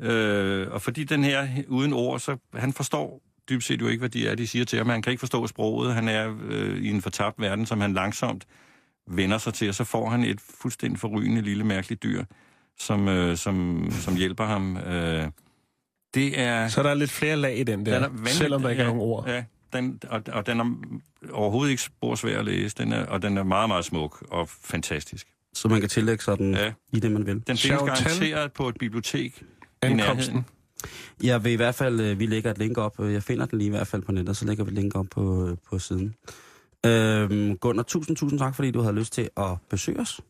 Øh, og fordi den her uden ord, så han forstår dybest set jo ikke, hvad de er, de siger til ham. Han kan ikke forstå sproget. Han er øh, i en fortabt verden, som han langsomt vender sig til, og så får han et fuldstændig forrygende lille mærkeligt dyr, som, øh, som, som hjælper ham. Øh, det er... Så der er lidt flere lag i den der, Den er selvom der ikke er ja, nogen ord. Ja, den, og, og den er overhovedet ikke spor svær at læse, den er, og den er meget, meget smuk og fantastisk. Så man kan tillægge sig den Ja. i det, man vil. Den findes garanteret på et bibliotek i Ankomsten. nærheden. Jeg vil i hvert fald, øh, vi lægger et link op. øh, Jeg finder den lige i hvert fald på nettet, så lægger vi et link op på, øh, på siden. Øhm, Gunnar, tusind, tusind tak, fordi du havde lyst til at besøge os.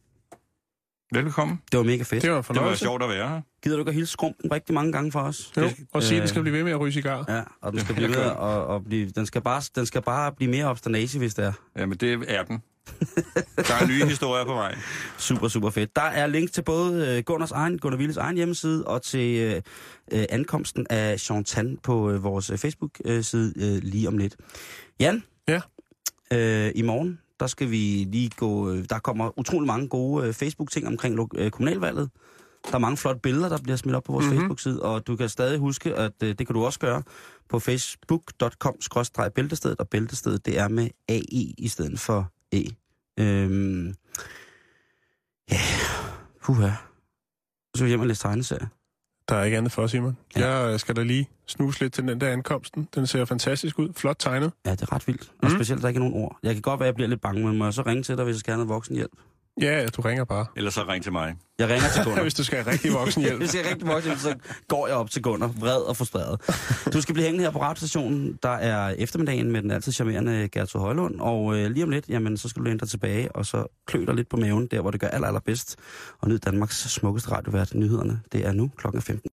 Velkommen. Det var mega fedt. Det var Det var sjovt at være her. Gider du ikke at hilse skrumpen rigtig mange gange for os? Jo, og sige, at Øh, den skal blive ved med at ryge cigar. Ja, og den skal blive ved og, og blive, den, skal bare, den skal bare blive mere obsternage, hvis det er. Jamen, det er den. Der er nye historier på vej. Super, super fedt. Der er links til både øh, Gunnars egen, Gunnar Willes egen hjemmeside, og til øh, øh, ankomsten af Chantan på øh, vores øh, Facebook-side øh, lige om lidt. Jan? Ja? Øh, I morgen, der skal vi lige gå... Øh, der kommer utrolig mange gode øh, Facebook-ting omkring øh, kommunalvalget. Der er mange flotte billeder, der bliver smidt op på vores Mhm. mm-hmm. Facebook-side, og du kan stadig huske, at øh, det kan du også gøre på facebook.com-bæltestedet, og bæltestedet det er med AI i stedet for E. Øhm, ja, puha. Så skal vi hjem og læse tegneserier. Der er ikke andet for, Simon. Ja. Jeg øh, skal da lige snuse lidt til den der ankomsten. Den ser fantastisk ud. Flot tegnet. Ja, det er ret vildt. Og Mhm. specielt, der ikke er nogen ord. Jeg kan godt være, at jeg bliver lidt bange, men må jeg så ringe til dig, hvis jeg skal have noget voksenhjælp? Ja, du ringer bare. Eller så ring til mig. Jeg ringer til Gunnar. Hvis du skal have rigtig voksenhjælp. Hvis jeg er rigtig voksen, så går jeg op til Gunnar, vred og frustreret. Du skal blive hængende her på radiostationen. Der er eftermiddagen med den altid charmerende Gertrud Højlund. Og øh, lige om lidt, jamen, så skal du læne dig tilbage, og så klø dig lidt på maven, der hvor det gør aller, allerbedst. Og nyd Danmarks smukkeste radiovært, nyhederne. Det er nu klokken er 15.